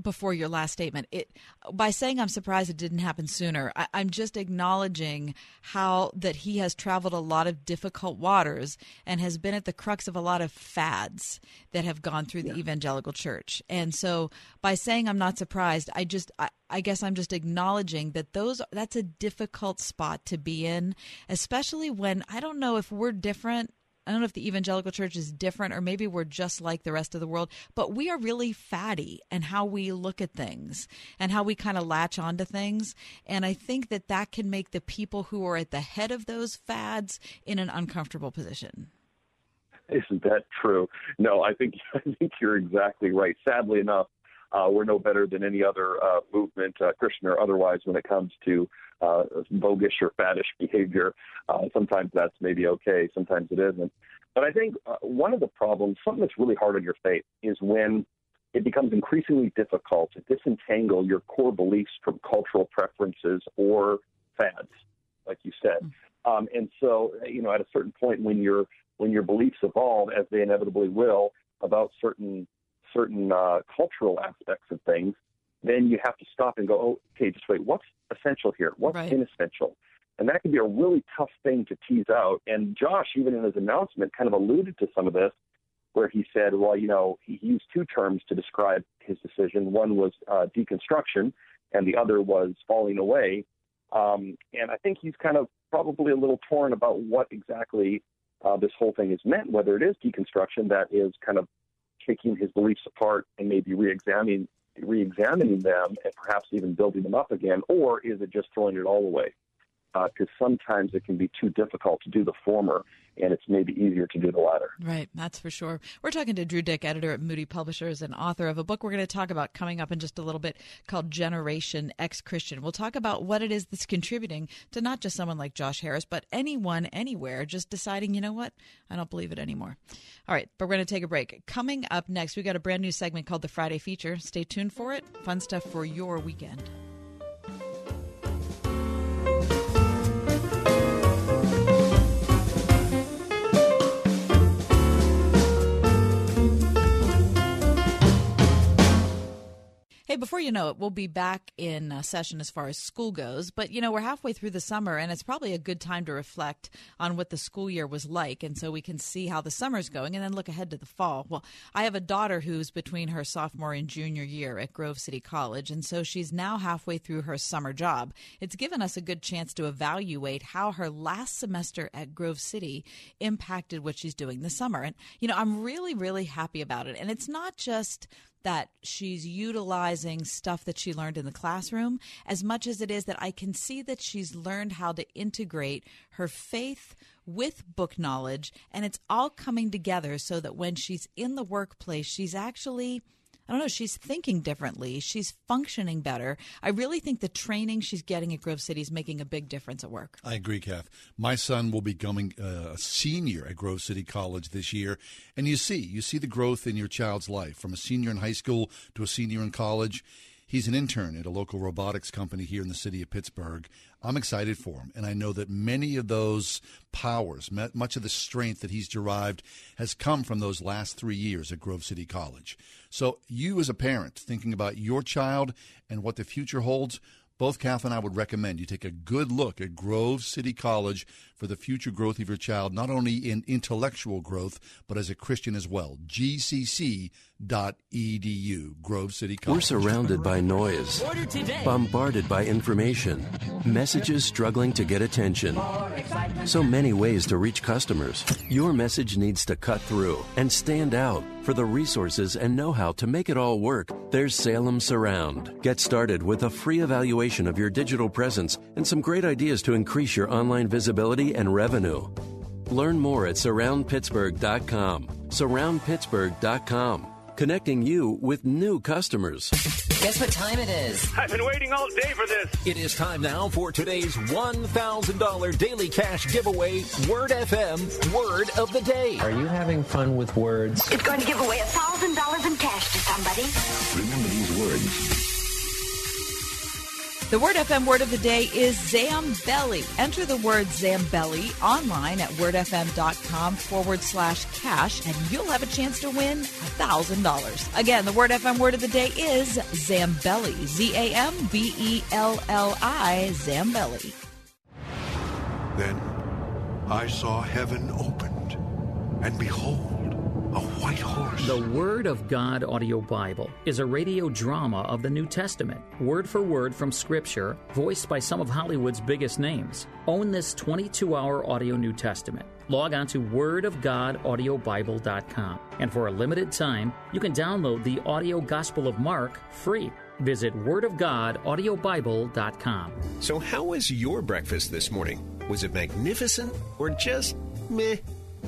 before your last statement it by saying i'm surprised it didn't happen sooner I, am just acknowledging how that he has traveled a lot of difficult waters and has been at the crux of a lot of fads that have gone through the yeah. evangelical church and so by saying i'm not surprised i just I, I guess I'm just acknowledging that those that's a difficult spot to be in, especially when I don't know if we're different I don't know if the evangelical church is different or maybe we're just like the rest of the world, but we are really fatty and how we look at things and how we kind of latch onto things. And I think that that can make the people who are at the head of those fads in an uncomfortable position. Isn't that true? No, I think I think you're exactly right. Sadly enough, uh, we're no better than any other uh, movement, uh, Christian or otherwise, when it comes to uh, bogish or faddish behavior. Uh, sometimes that's maybe okay, sometimes it isn't. But I think uh, one of the problems, something that's really hard on your faith, is when it becomes increasingly difficult to disentangle your core beliefs from cultural preferences or fads, like you said. Hmm. Um, and so, you know, at a certain point, when your when your beliefs evolve, as they inevitably will, about certain certain uh, cultural aspects of things, then you have to stop and go, oh, okay, just wait, what's essential here? What's right. inessential? And that can be a really tough thing to tease out. And Josh, even in his announcement, kind of alluded to some of this, where he said, well, you know, he used two terms to describe his decision. One was uh, deconstruction, and the other was falling away. Um, and I think he's kind of probably a little torn about what exactly uh, this whole thing is meant, whether it is deconstruction that is kind of taking his beliefs apart and maybe re-examining re-examining them and perhaps even building them up again, or is it just throwing it all away? Because uh, sometimes it can be too difficult to do the former, and it's maybe easier to do the latter. Right, that's for sure. We're talking to Drew Dyck, editor at Moody Publishers and author of a book we're going to talk about coming up in just a little bit called Generation Ex Christian. We'll talk about what it is that's contributing to not just someone like Josh Harris, but anyone anywhere just deciding, you know what, I don't believe it anymore. All right, but we're going to take a break. Coming up next, we've got a brand new segment called the Friday Feature. Stay tuned for it. Fun stuff for your weekend. Hey, before you know it, we'll be back in uh, session as far as school goes. But, you know, we're halfway through the summer, and it's probably a good time to reflect on what the school year was like. And so we can see how the summer's going and then look ahead to the fall. Well, I have a daughter who's between her sophomore and junior year at Grove City College, and so she's now halfway through her summer job. It's given us a good chance to evaluate how her last semester at Grove City impacted what she's doing this summer. And, you know, I'm really, really happy about it. And it's not just that she's utilizing stuff that she learned in the classroom as much as it is that I can see that she's learned how to integrate her faith with book knowledge and it's all coming together so that when she's in the workplace she's actually I don't know, she's thinking differently. She's functioning better. I really think the training she's getting at Grove City is making a big difference at work. I agree, Kath. My son will be becoming uh, a senior at Grove City College this year. And you see, you see the growth in your child's life from a senior in high school to a senior in college. He's an intern at a local robotics company here in the city of Pittsburgh. I'm excited for him, and I know that many of those powers, much of the strength that he's derived, has come from those last three years at Grove City College. So, you as a parent thinking about your child and what the future holds, both Kath and I would recommend you take a good look at Grove City College for the future growth of your child, not only in intellectual growth, but as a Christian as well. GCC.edu, Grove City College. We're surrounded by noise, bombarded by information, messages struggling to get attention. So many ways to reach customers. Your message needs to cut through and stand out. For the resources and know how to make it all work, there's Salem Surround. Get started with a free evaluation of your digital presence and some great ideas to increase your online visibility and revenue. Learn more at surroundpittsburgh.com. Surroundpittsburgh.com, connecting you with new customers. Guess what time it is? I've been waiting all day for this. It is time now for today's $1,000 daily cash giveaway Word FM Word of the Day. Are you having fun with words? It's going to give away $1,000 in cash to somebody. Remember these words. The Word FM word of the day is Zambelli. Enter the word Zambelli online at wordfm.com forward slash cash, and you'll have a chance to win $1,000. Again, the Word FM word of the day is Zambelli. Z A M B E L L I, Zambelli. Then I saw heaven opened, and behold, a white horse. The Word of God audio Bible is a radio drama of the New Testament, word for word from Scripture, voiced by some of Hollywood's biggest names. Own this 22 hour audio New Testament. Log on to wordofgodaudiobible.com, and for a limited time, you can download the audio Gospel of Mark free. Visit wordofgodaudiobible.com. So, how was your breakfast this morning? Was it magnificent or just meh?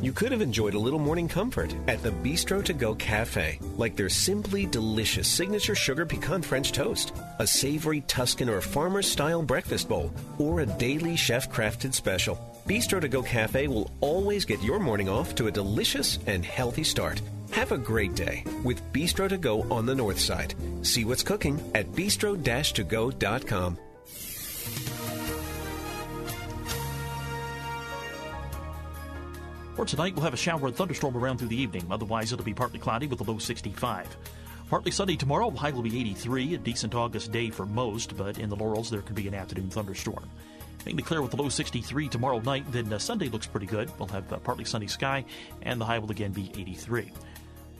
You could have enjoyed a little morning comfort at the Bistro to Go Cafe, like their simply delicious signature sugar pecan French toast, a savory Tuscan or farmer style breakfast bowl, or a daily chef crafted special. Bistro to Go Cafe will always get your morning off to a delicious and healthy start. Have a great day with Bistro to Go on the north side. See what's cooking at bistro-to-go.com. For tonight, we'll have a shower and thunderstorm around through the evening. Otherwise, it'll be partly cloudy with a low 65. Partly sunny tomorrow, the high will be 83. A decent August day for most, but in the Laurels, there could be an afternoon thunderstorm. Mainly clear with a low 63 tomorrow night. Then uh, Sunday looks pretty good. We'll have uh, partly sunny sky, and the high will again be 83.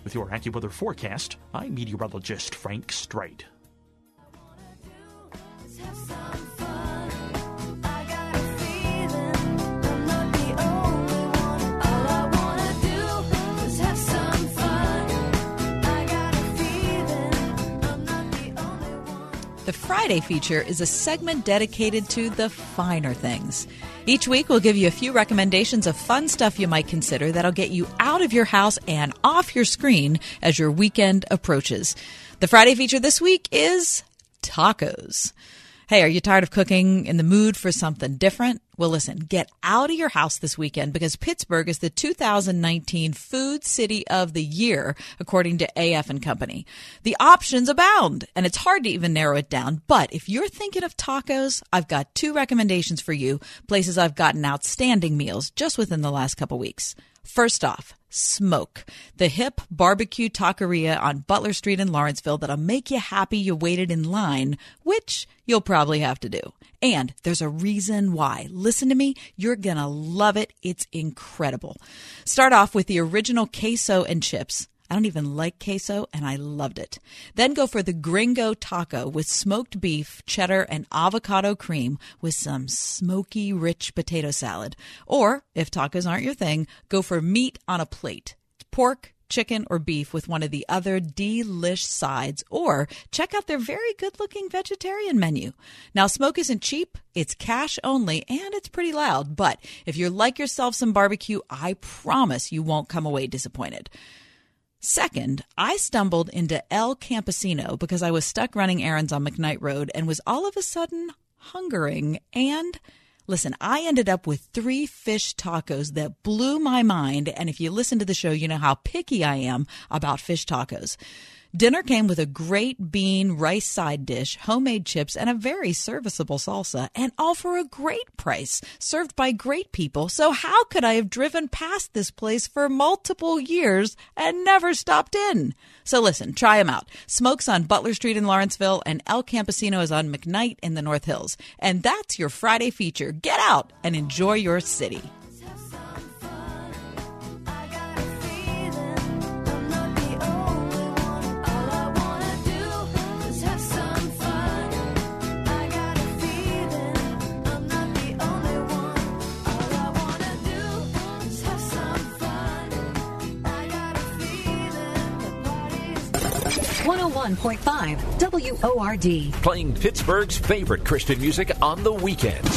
With your AccuWeather forecast, I'm meteorologist Frank Strait. The Friday feature is a segment dedicated to the finer things. Each week, we'll give you a few recommendations of fun stuff you might consider that'll get you out of your house and off your screen as your weekend approaches. The Friday feature this week is tacos. Hey, are you tired of cooking in the mood for something different? Well, listen, get out of your house this weekend because Pittsburgh is the 2019 Food City of the Year, according to AF and Company. The options abound, and it's hard to even narrow it down. But if you're thinking of tacos, I've got two recommendations for you, places I've gotten outstanding meals just within the last couple weeks. First off, Smoke, the hip barbecue taqueria on Butler Street in Lawrenceville that'll make you happy you waited in line, which you'll probably have to do. And there's a reason why. Listen to me, you're gonna love it. It's incredible. Start off with the original queso and chips. I don't even like queso, and I loved it. Then go for the gringo taco with smoked beef, cheddar, and avocado cream with some smoky, rich potato salad. Or, if tacos aren't your thing, go for meat on a plate. Pork, chicken, or beef with one of the other delish sides, or check out their very good looking vegetarian menu. Now, smoke isn't cheap, it's cash only, and it's pretty loud, but if you're like yourself some barbecue, I promise you won't come away disappointed. Second, I stumbled into El Campesino because I was stuck running errands on McKnight Road and was all of a sudden hungering. And listen, I ended up with three fish tacos that blew my mind. And if you listen to the show, you know how picky I am about fish tacos. Dinner came with a great bean rice side dish, homemade chips, and a very serviceable salsa, and all for a great price, served by great people. So how could I have driven past this place for multiple years and never stopped in? So listen, try them out. Smoke's on Butler Street in Lawrenceville, and El Campesino is on McKnight in the North Hills. And that's your Friday feature. Get out and enjoy your city. One hundred one point five WORD. Playing Pittsburgh's favorite Christian music on the weekends.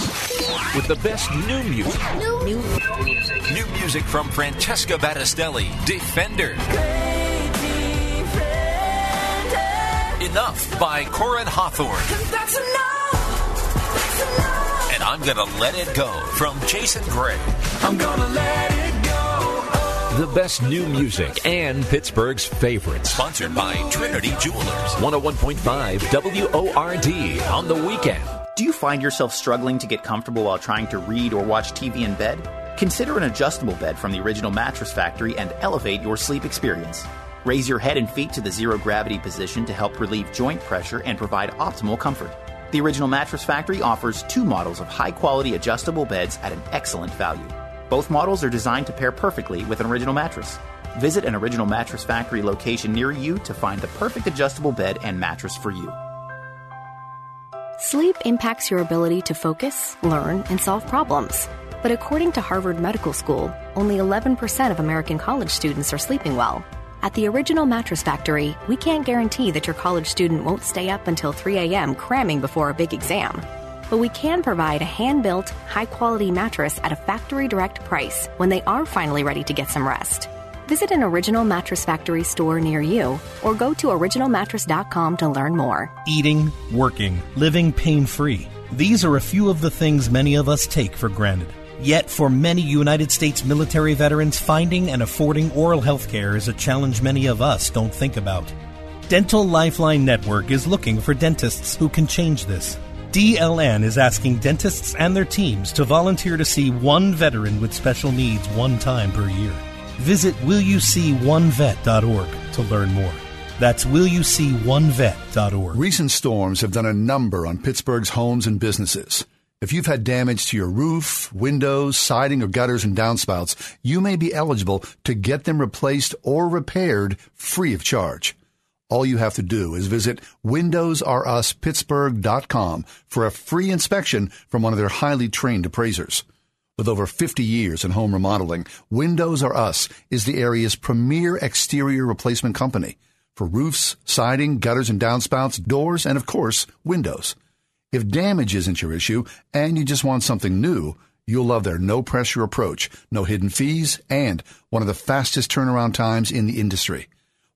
With the best new music. New, new music. New music from Francesca Battistelli, Defender. Enough by Corin Hawthorne. And I'm gonna let it go from Jason Gray. I'm gonna let it go. The best new music and Pittsburgh's favorites. Sponsored by Trinity Jewelers. 101.5 WORD on the weekend. Do you find yourself struggling to get comfortable while trying to read or watch TV in bed? Consider an adjustable bed from the original Mattress Factory and elevate your sleep experience. Raise your head and feet to the zero gravity position to help relieve joint pressure and provide optimal comfort. The original Mattress Factory offers two models of high quality adjustable beds at an excellent value. Both models are designed to pair perfectly with an original mattress. Visit an original Mattress Factory location near you to find the perfect adjustable bed and mattress for you. Sleep impacts your ability to focus, learn, and solve problems. But according to Harvard Medical School, only 11% of American college students are sleeping well. At the Original Mattress Factory, we can't guarantee that your college student won't stay up until 3 a.m. cramming before a big exam. But we can provide a hand built, high quality mattress at a factory direct price when they are finally ready to get some rest. Visit an Original Mattress Factory store near you or go to originalmattress.com to learn more. Eating, working, living pain free. These are a few of the things many of us take for granted. Yet, for many United States military veterans, finding and affording oral health care is a challenge many of us don't think about. Dental Lifeline Network is looking for dentists who can change this. DLN is asking dentists and their teams to volunteer to see one veteran with special needs one time per year. Visit willyouseeonevet.org to learn more. That's willyouseeonevet.org. Recent storms have done a number on Pittsburgh's homes and businesses. If you've had damage to your roof, windows, siding, or gutters and downspouts, you may be eligible to get them replaced or repaired free of charge. All you have to do is visit windowsruspittsburgh.com for a free inspection from one of their highly trained appraisers. With over 50 years in home remodeling, Windows R Us is the area's premier exterior replacement company for roofs, siding, gutters and downspouts, doors, and of course, windows. If damage isn't your issue and you just want something new, you'll love their no pressure approach, no hidden fees, and one of the fastest turnaround times in the industry.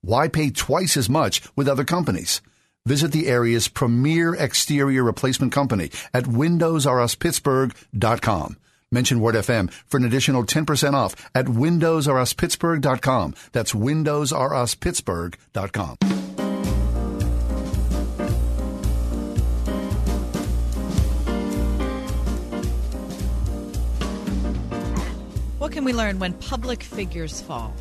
Why pay twice as much with other companies? Visit the area's premier exterior replacement company at windowsruspittsburgh.com. Mention Word FM for an additional 10% off at windowsruspittsburgh.com. That's windowsruspittsburgh.com. What can we learn when public figures fall?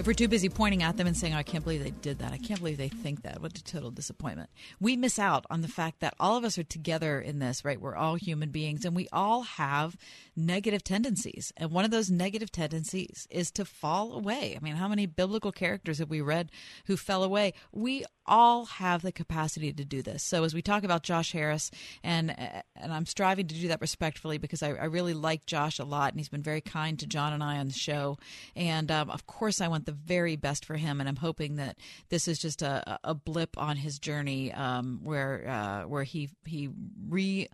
If we're too busy pointing at them and saying, oh, I can't believe they did that, I can't believe they think that, what a total disappointment. We miss out on the fact that all of us are together in this, right? We're all human beings and we all have negative tendencies. And one of those negative tendencies is to fall away. I mean, how many biblical characters have we read who fell away? We all have the capacity to do this. So as we talk about Josh Harris, and and I'm striving to do that respectfully because I, I really like Josh a lot, and he's been very kind to John and I on the show. And um, of course, I want the very best for him, and I'm hoping that this is just a, a blip on his journey um, where uh, where he he re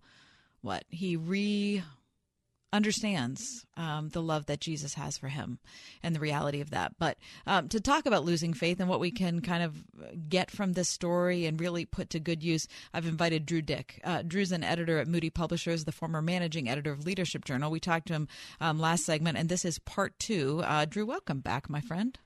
what he re understands um, the love that Jesus has for him and the reality of that. But um, to talk about losing faith and what we can kind of get from this story and really put to good use, I've invited Drew Dyck. Uh, Drew's an editor at Moody Publishers, the former managing editor of Leadership Journal. We talked to him um, last segment, and this is part two. Uh, Drew, welcome back, my friend.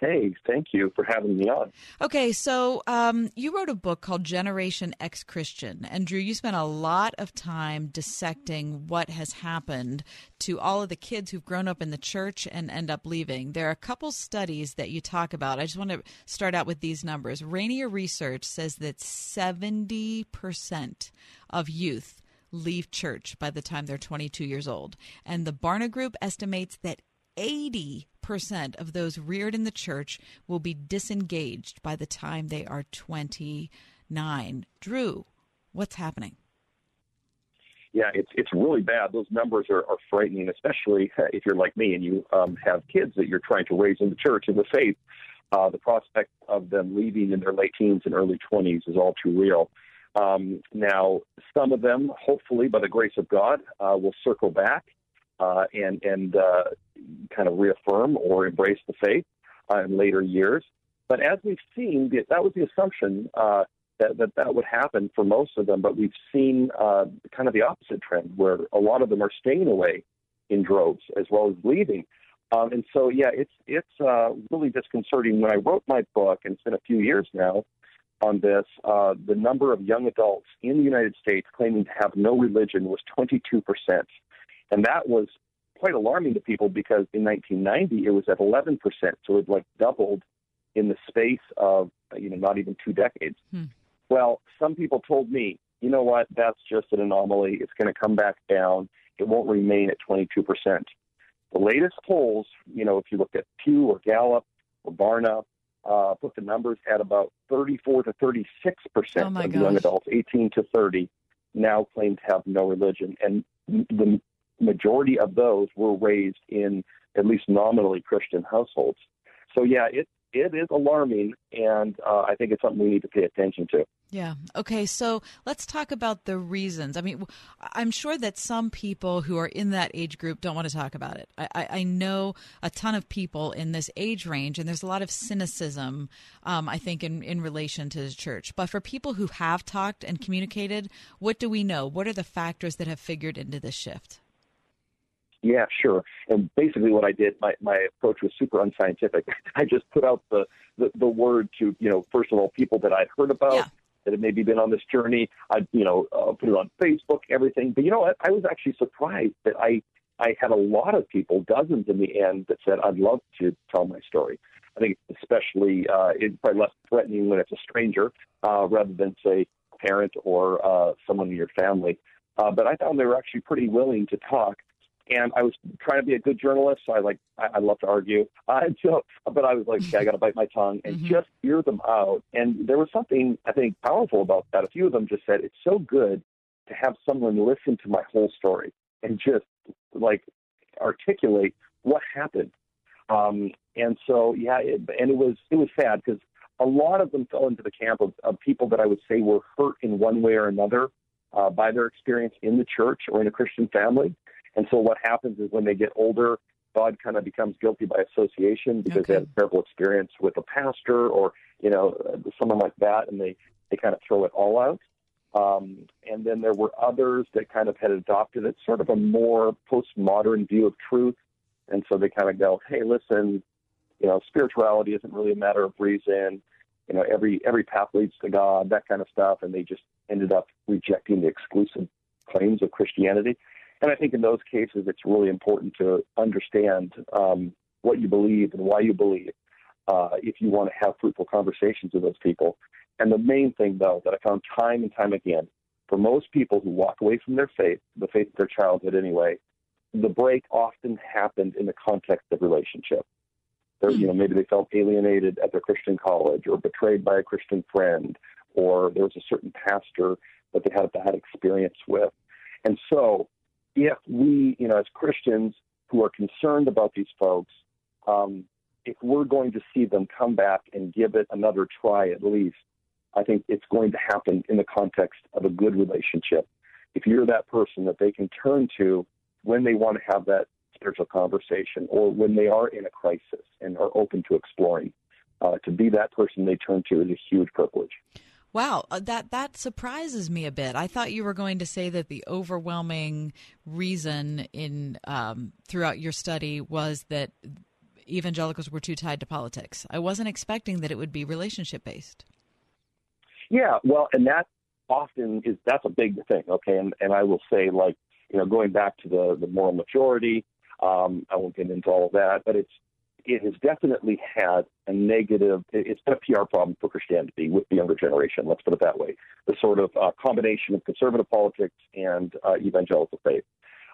Hey, thank you for having me on. Okay, so um, you wrote a book called Generation Ex-Christian. And Drew, you spent a lot of time dissecting what has happened to all of the kids who've grown up in the church and end up leaving. There are a couple studies that you talk about. I just want to start out with these numbers. Rainer Research says that 70% of youth leave church by the time they're 22 years old. And the Barna Group estimates that 80% of those reared in the church will be disengaged by the time they are 29. Drew, what's happening? Yeah, it's it's really bad. Those numbers are, are frightening, especially if you're like me and you um, have kids that you're trying to raise in the church in the faith. Uh, the prospect of them leaving in their late teens and early 20s is all too real. Um, now, some of them, hopefully, by the grace of God, uh, will circle back uh, and and uh, kind of reaffirm or embrace the faith uh, in later years. But as we've seen, that was the assumption uh, that, that that would happen for most of them. But we've seen uh, kind of the opposite trend, where a lot of them are staying away in droves as well as leaving. Um, and so, yeah, it's it's uh, really disconcerting. When I wrote my book, and it's been a few years now on this, the number of young adults in the United States claiming to have no religion was 22 percent. And that was quite alarming to people because in 1990 it was at 11%. So it like doubled in the space of, you know, not even two decades. Hmm. Well, some people told me, you know what, that's just an anomaly. It's going to come back down. It won't remain at 22%. The latest polls, you know, if you look at Pew or Gallup or Barna, uh, put the numbers at about 34 to 36 percent oh of young adults, 18 to 30, now claim to have no religion. And the majority of those were raised in at least nominally Christian households. So yeah, it it is alarming, and uh, I think it's something we need to pay attention to. Yeah. Okay. So let's talk about the reasons. I mean, I'm sure that some people who are in that age group don't want to talk about it. I, I know a ton of people in this age range, and there's a lot of cynicism, um, I think, in, in relation to the church. But for people who have talked and communicated, what do we know? What are the factors that have figured into this shift? Yeah, sure. And basically, what I did, my my approach was super unscientific. I just put out the the, the word to you know, first of all, people that I'd heard about. Yeah. That had maybe been on this journey, I'd you know uh, put it on Facebook, everything. But you know what? I was actually surprised that I I had a lot of people, dozens in the end, that said I'd love to tell my story. I think especially uh, it's probably less threatening when it's a stranger uh, rather than say a parent or uh, someone in your family. Uh, but I found they were actually pretty willing to talk and I was trying to be a good journalist. So I like I, I love to argue. Uh, so, but I was like, okay, I got to bite my tongue and mm-hmm. just hear them out. And there was something I think powerful about that. A few of them just said it's so good to have someone listen to my whole story and just like articulate what happened. Um, and so yeah, it, and it was it was sad because a lot of them fell into the camp of, of people that I would say were hurt in one way or another uh, by their experience in the church or in a Christian family. And so what happens is when they get older, God kind of becomes guilty by association because okay. they had a terrible experience with a pastor or you know someone like that, and they they kind of throw it all out. Um, and then there were others that kind of had adopted it, sort of a more postmodern view of truth, and so they kind of go, "Hey, listen, you know, spirituality isn't really a matter of reason. You know, every every path leads to God, that kind of stuff." And they just ended up rejecting the exclusive claims of Christianity. And I think in those cases, it's really important to understand um, what you believe and why you believe uh, if you want to have fruitful conversations with those people. And the main thing, though, that I found time and time again, for most people who walk away from their faith, the faith of their childhood anyway, the break often happened in the context of relationship. There, you know, maybe they felt alienated at their Christian college or betrayed by a Christian friend, or there was a certain pastor that they had a bad experience with. And so if we, you know, as Christians who are concerned about these folks, um, if we're going to see them come back and give it another try at least, I think it's going to happen in the context of a good relationship. If you're that person that they can turn to when they want to have that spiritual conversation or when they are in a crisis and are open to exploring, uh, to be that person they turn to is a huge privilege. Wow, uh, that that surprises me a bit. I thought you were going to say that the overwhelming reason in um, throughout your study was that evangelicals were too tied to politics. I wasn't expecting that it would be relationship based. Yeah, well, and that often is that's a big thing. Okay, and and I will say like you know going back to the the moral majority. Um, I won't get into all of that, but it's it has definitely had a negative. It's been a PR problem for Christianity with the younger generation. Let's put it that way. The sort of uh, combination of conservative politics and uh, evangelical faith,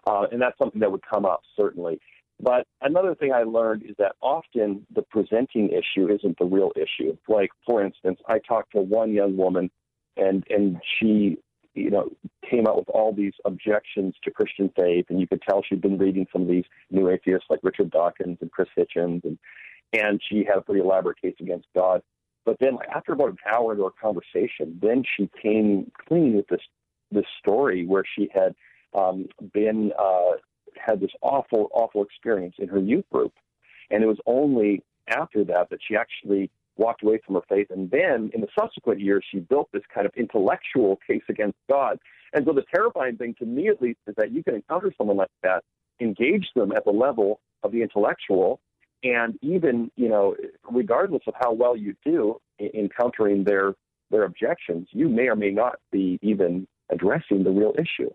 uh, and that's something that would come up certainly. But another thing I learned is that often the presenting issue isn't the real issue. Like, for instance, I talked to one young woman, and and she, you know, came out with all these objections to Christian faith, and you could tell she'd been reading some of these new atheists like Richard Dawkins and Chris Hitchens, and and she had a pretty elaborate case against God. But then, after about an hour into our conversation, then she came clean with this this story where she had um, been uh, had this awful, awful experience in her youth group. And it was only after that that she actually walked away from her faith. And then in the subsequent years, she built this kind of intellectual case against God. And so the terrifying thing to me, at least, is that you can encounter someone like that, engage them at the level of the intellectual, and even, you know, regardless of how well you do in countering their their objections, you may or may not be even addressing the real issue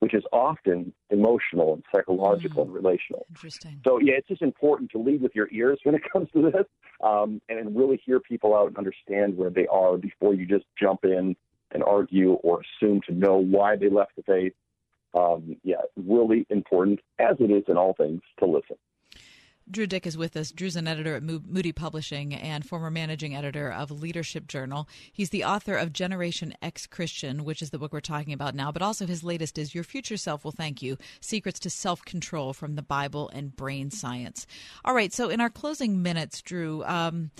which is often emotional and psychological mm. and relational. Interesting. So, yeah, it's just important to lead with your ears when it comes to this um, and really hear people out and understand where they are before you just jump in and argue or assume to know why they left the faith. Um, yeah, really important, as it is in all things, to listen. Drew Dyck is with us. Drew's an editor at Moody Publishing and former managing editor of Leadership Journal. He's the author of Generation Ex-Christian, which is the book we're talking about now, but also his latest is Your Future Self Will Thank You Secrets to Self Control from the Bible and Brain Science. All right, so in our closing minutes, Drew, um,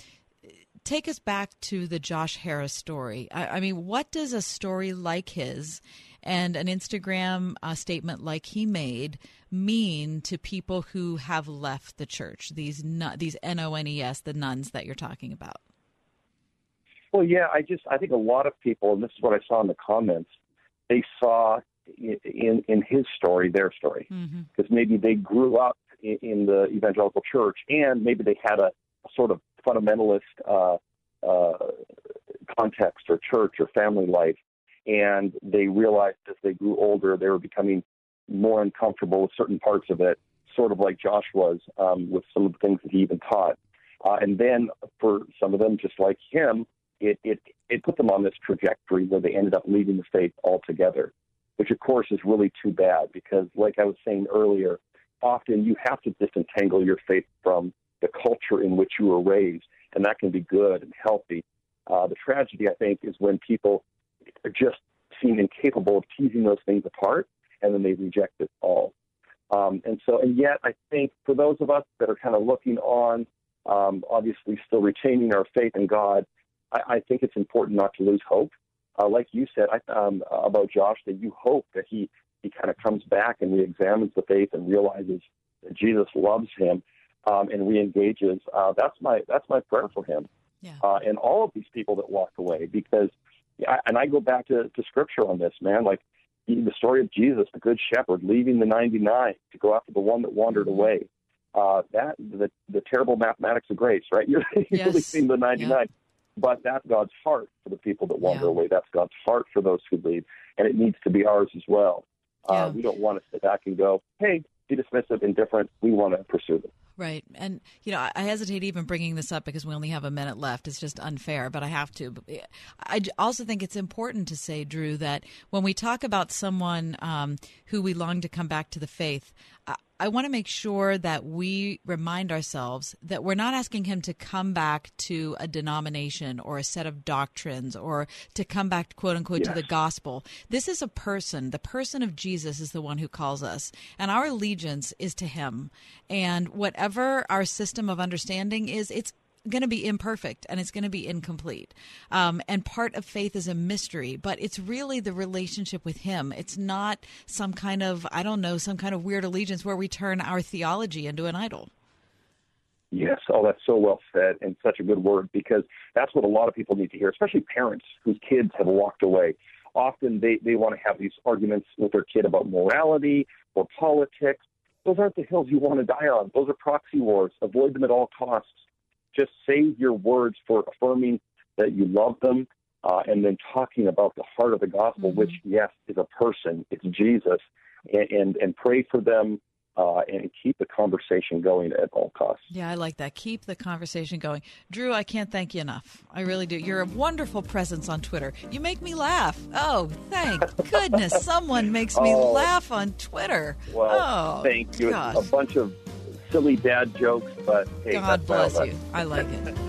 take us back to the Josh Harris story. I, I mean, what does a story like his and an Instagram uh, statement like he made mean to people who have left the church? These these N O N E S, the nones that you're talking about. Well, yeah, I just I think a lot of people, and this is what I saw in the comments, they saw in in his story their story because mm-hmm. maybe they grew up in, in, the evangelical church and maybe they had a, a sort of fundamentalist uh, uh, context or church or family life and they realized as they grew older they were becoming more uncomfortable with certain parts of it, sort of like Josh was um, with some of the things that he even taught. Uh, and then for some of them, just like him, it, it, it put them on this trajectory where they ended up leaving the faith altogether, which of course is really too bad because, like I was saying earlier, often you have to disentangle your faith from the culture in which you were raised, and that can be good and healthy. Uh, the tragedy, I think, is when people just seem incapable of teasing those things apart, and then they reject it all. Um, and so, and yet, I think for those of us that are kind of looking on, um, obviously still retaining our faith in God, I, I think it's important not to lose hope. Uh, like you said I, um, about Josh, that you hope that he he kind of comes back and re-examines the faith and realizes that Jesus loves him um, and re-engages. Uh, that's my that's my prayer for him yeah. uh, and all of these people that walk away because and I go back to, to scripture on this, man. Like the story of Jesus, the good shepherd, leaving the 99 to go after the one that wandered mm-hmm. away. Uh, that the the terrible mathematics of grace, right? You're, yes. leaving the 99. Yeah. But that's God's heart for the people that wander yeah. away. That's God's heart for those who leave. And it needs to be ours as well. Uh, yeah. Uh, we don't want to sit back and go, hey, be dismissive, indifferent. We want to pursue them. Right. And, you know, I hesitate even bringing this up because we only have a minute left. It's just unfair, but I have to. I also think it's important to say, Drew, that when we talk about someone um, who we long to come back to the faith, I want to make sure that we remind ourselves that we're not asking him to come back to a denomination or a set of doctrines or to come back, quote unquote, yes. to the gospel. This is a person. The person of Jesus is the one who calls us, and our allegiance is to him. And whatever our system of understanding is, it's going to be imperfect and it's going to be incomplete. Um, and part of faith is a mystery, but it's really the relationship with Him. It's not some kind of, I don't know, some kind of weird allegiance where we turn our theology into an idol. Yes, oh, that's so well said and such a good word because that's what a lot of people need to hear, especially parents whose kids have walked away. Often they, they want to have these arguments with their kid about morality or politics, those aren't the hills you want to die on. Those are proxy wars. Avoid them at all costs. Just save your words for affirming that you love them uh, and then talking about the heart of the gospel, mm-hmm. which, yes, is a person, it's Jesus, and, and, and pray for them uh, and keep the conversation going at all costs. Yeah, I like that. Keep the conversation going. Drew, I can't thank you enough. I really do. You're a wonderful presence on Twitter. You make me laugh. Oh, thank goodness someone makes me oh, laugh on Twitter. Well, oh, thank you. Gosh. A bunch of silly dad jokes, but hey, God bless you. I like it.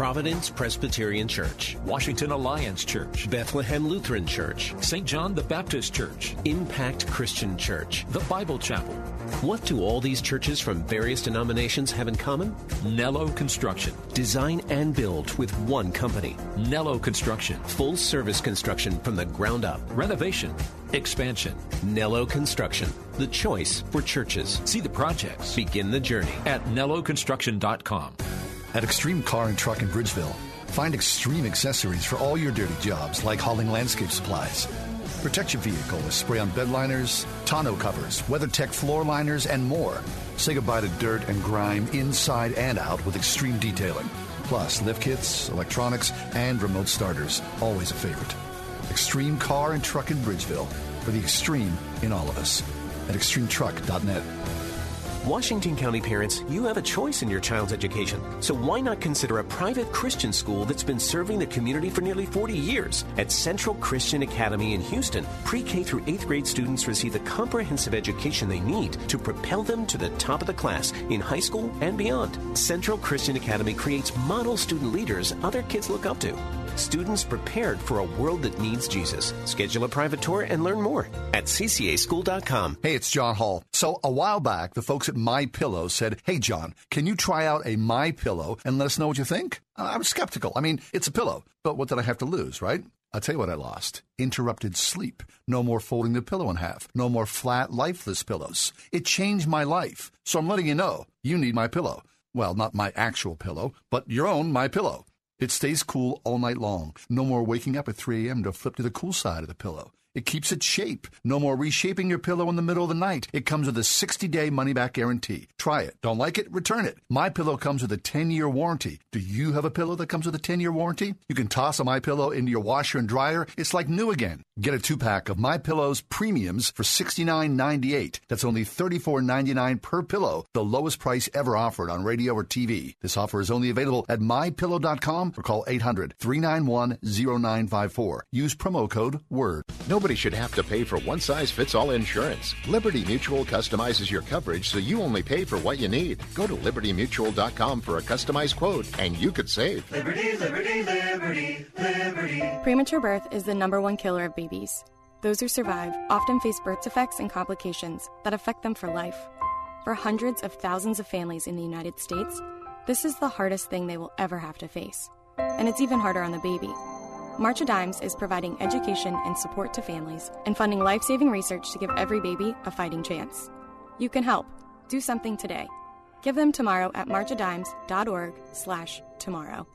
Providence Presbyterian Church, Washington Alliance Church, Bethlehem Lutheran Church, St. John the Baptist Church, Impact Christian Church, the Bible Chapel. What do all these churches from various denominations have in common? Nello Construction. Design and build with one company. Nello Construction. Full service construction from the ground up. Renovation. Expansion. Nello Construction. The choice for churches. See the projects. Begin the journey at nelloconstruction.com. At Extreme Car and Truck in Bridgeville, find extreme accessories for all your dirty jobs like hauling landscape supplies. Protect your vehicle with spray on bed liners, tonneau covers, WeatherTech floor liners, and more. Say goodbye to dirt and grime inside and out with extreme detailing. Plus, lift kits, electronics, and remote starters. Always a favorite. Extreme Car and Truck in Bridgeville. For the extreme in all of us. At extremetruck.net. Washington County parents, you have a choice in your child's education. So why not consider a private Christian school that's been serving the community for nearly 40 years? At Central Christian Academy in Houston, pre K through 8th grade students receive the comprehensive education they need to propel them to the top of the class in high school and beyond. Central Christian Academy creates model student leaders other kids look up to. Students prepared for a world that needs Jesus. Schedule a private tour and learn more at ccaschool.com. Hey, it's John Hall. So a while back, the folks at My Pillow said, "Hey, John, can you try out a My Pillow and let us know what you think?" Uh, I was skeptical. I mean, it's a pillow, but what did I have to lose, right? I'll tell you what I lost. Interrupted sleep. No more folding the pillow in half. No more flat, lifeless pillows. It changed my life. So I'm letting you know, you need my pillow. Well, not my actual pillow, but your own my pillow. It stays cool all night long. No more waking up at 3 a.m. to flip to the cool side of the pillow. It keeps its shape. No more reshaping your pillow in the middle of the night. It comes with a 60-day money-back guarantee. Try it. Don't like it? Return it. My Pillow comes with a 10-year warranty. Do you have a pillow that comes with a 10-year warranty? You can toss a My Pillow into your washer and dryer. It's like new again. Get a two-pack of My Pillow's premiums for $69.98. That's only $34.99 per pillow, the lowest price ever offered on radio or TV. This offer is only available at mypillow.com or call 800-391-0954. Use promo code WORD. No Nobody should have to pay for one size fits all insurance. Liberty Mutual customizes your coverage so you only pay for what you need. Go to libertymutual.com for a customized quote and you could save. Liberty, liberty, liberty, liberty. Premature birth is the number one killer of babies. Those who survive often face birth defects and complications that affect them for life. For hundreds of thousands of families in the United States, this is the hardest thing they will ever have to face. And it's even harder on the baby. March of Dimes is providing education and support to families and funding life saving research to give every baby a fighting chance. You can help. Do something today. Give them tomorrow at marchofdimes.org slash tomorrow.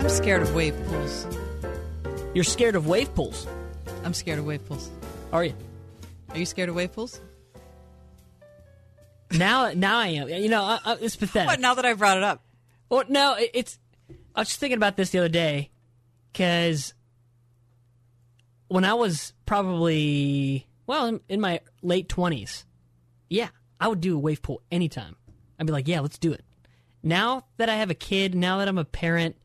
I'm scared of wave pools. You're scared of wave pools? I'm scared of wave pools. Are you? Are you scared of wave pools? Now, now I am. You know, I, I, it's pathetic. What? Now that I brought it up? Well, no, it, it's. I was just thinking about this the other day because when I was probably well in, in my late twenties, yeah, I would do a wave pool anytime. I'd be like, yeah, let's do it. Now that I have a kid, now that I'm a parent,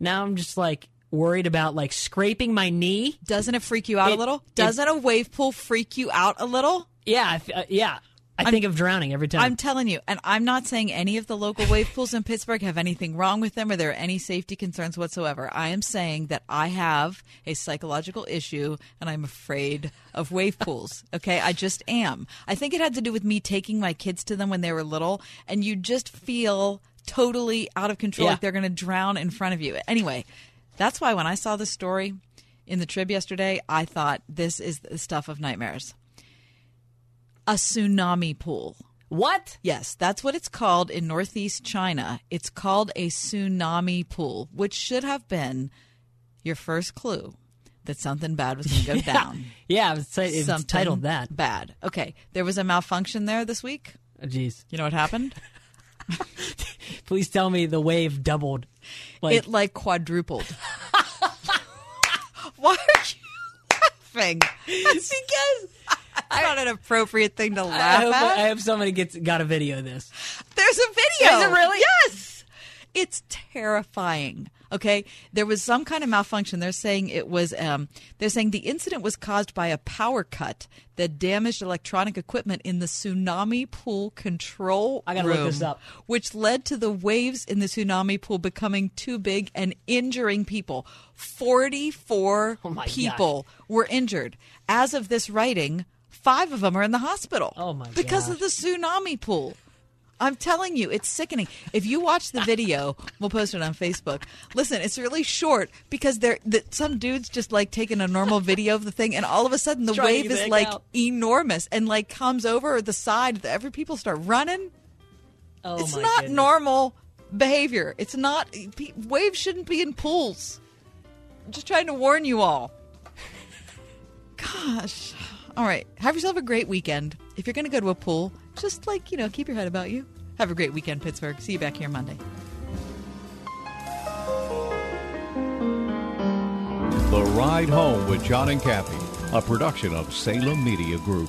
now I'm just like worried about like scraping my knee. Doesn't it freak you out it, a little? Doesn't it, a wave pool freak you out a little? Yeah, uh, yeah. I think of drowning every time. I'm telling you, and I'm not saying any of the local wave pools in Pittsburgh have anything wrong with them or there are any safety concerns whatsoever. I am saying that I have a psychological issue and I'm afraid of wave pools. Okay, I just am. I think it had to do with me taking my kids to them when they were little, and you just feel totally out of control, yeah. like they're going to drown in front of you. Anyway, that's why when I saw this story in the Trib yesterday, I thought this is the stuff of nightmares a tsunami pool. What? Yes, that's what it's called in northeast China. It's called a tsunami pool, which should have been your first clue that something bad was going to go down. Yeah, it's, it's Something titled that. Bad. Okay, there was a malfunction there this week. Oh, Jeez. You know what happened? Please tell me the wave doubled. Like, it like quadrupled. Why are you laughing? That's because it's not an appropriate thing to I laugh hope, at. I hope somebody gets got a video of this. There's a video. Is it really? Yes. It's terrifying. Okay, there was some kind of malfunction. They're saying it was. Um, they're saying the incident was caused by a power cut that damaged electronic equipment in the tsunami pool control I gotta room, look this up. which led to the waves in the tsunami pool becoming too big and injuring people. Forty-four Oh my people were injured. As of this writing, five of them are in the hospital. Oh my Because of the tsunami pool. I'm telling you, it's sickening. If you watch the video, we'll post it on Facebook. Listen, it's really short because there, the, some dude's just like taking a normal video of the thing, and all of a sudden the Trying wave is like out. enormous and like comes over the side. Every people start running. Oh it's not goodness. normal behavior. It's not. pe- Waves shouldn't be in pools. I'm just trying to warn you all. Gosh. All right. Have yourself a great weekend. If you're going to go to a pool, just like, you know, keep your head about you. Have a great weekend, Pittsburgh. See you back here Monday. The Ride Home with John and Kathy, a production of Salem Media Group.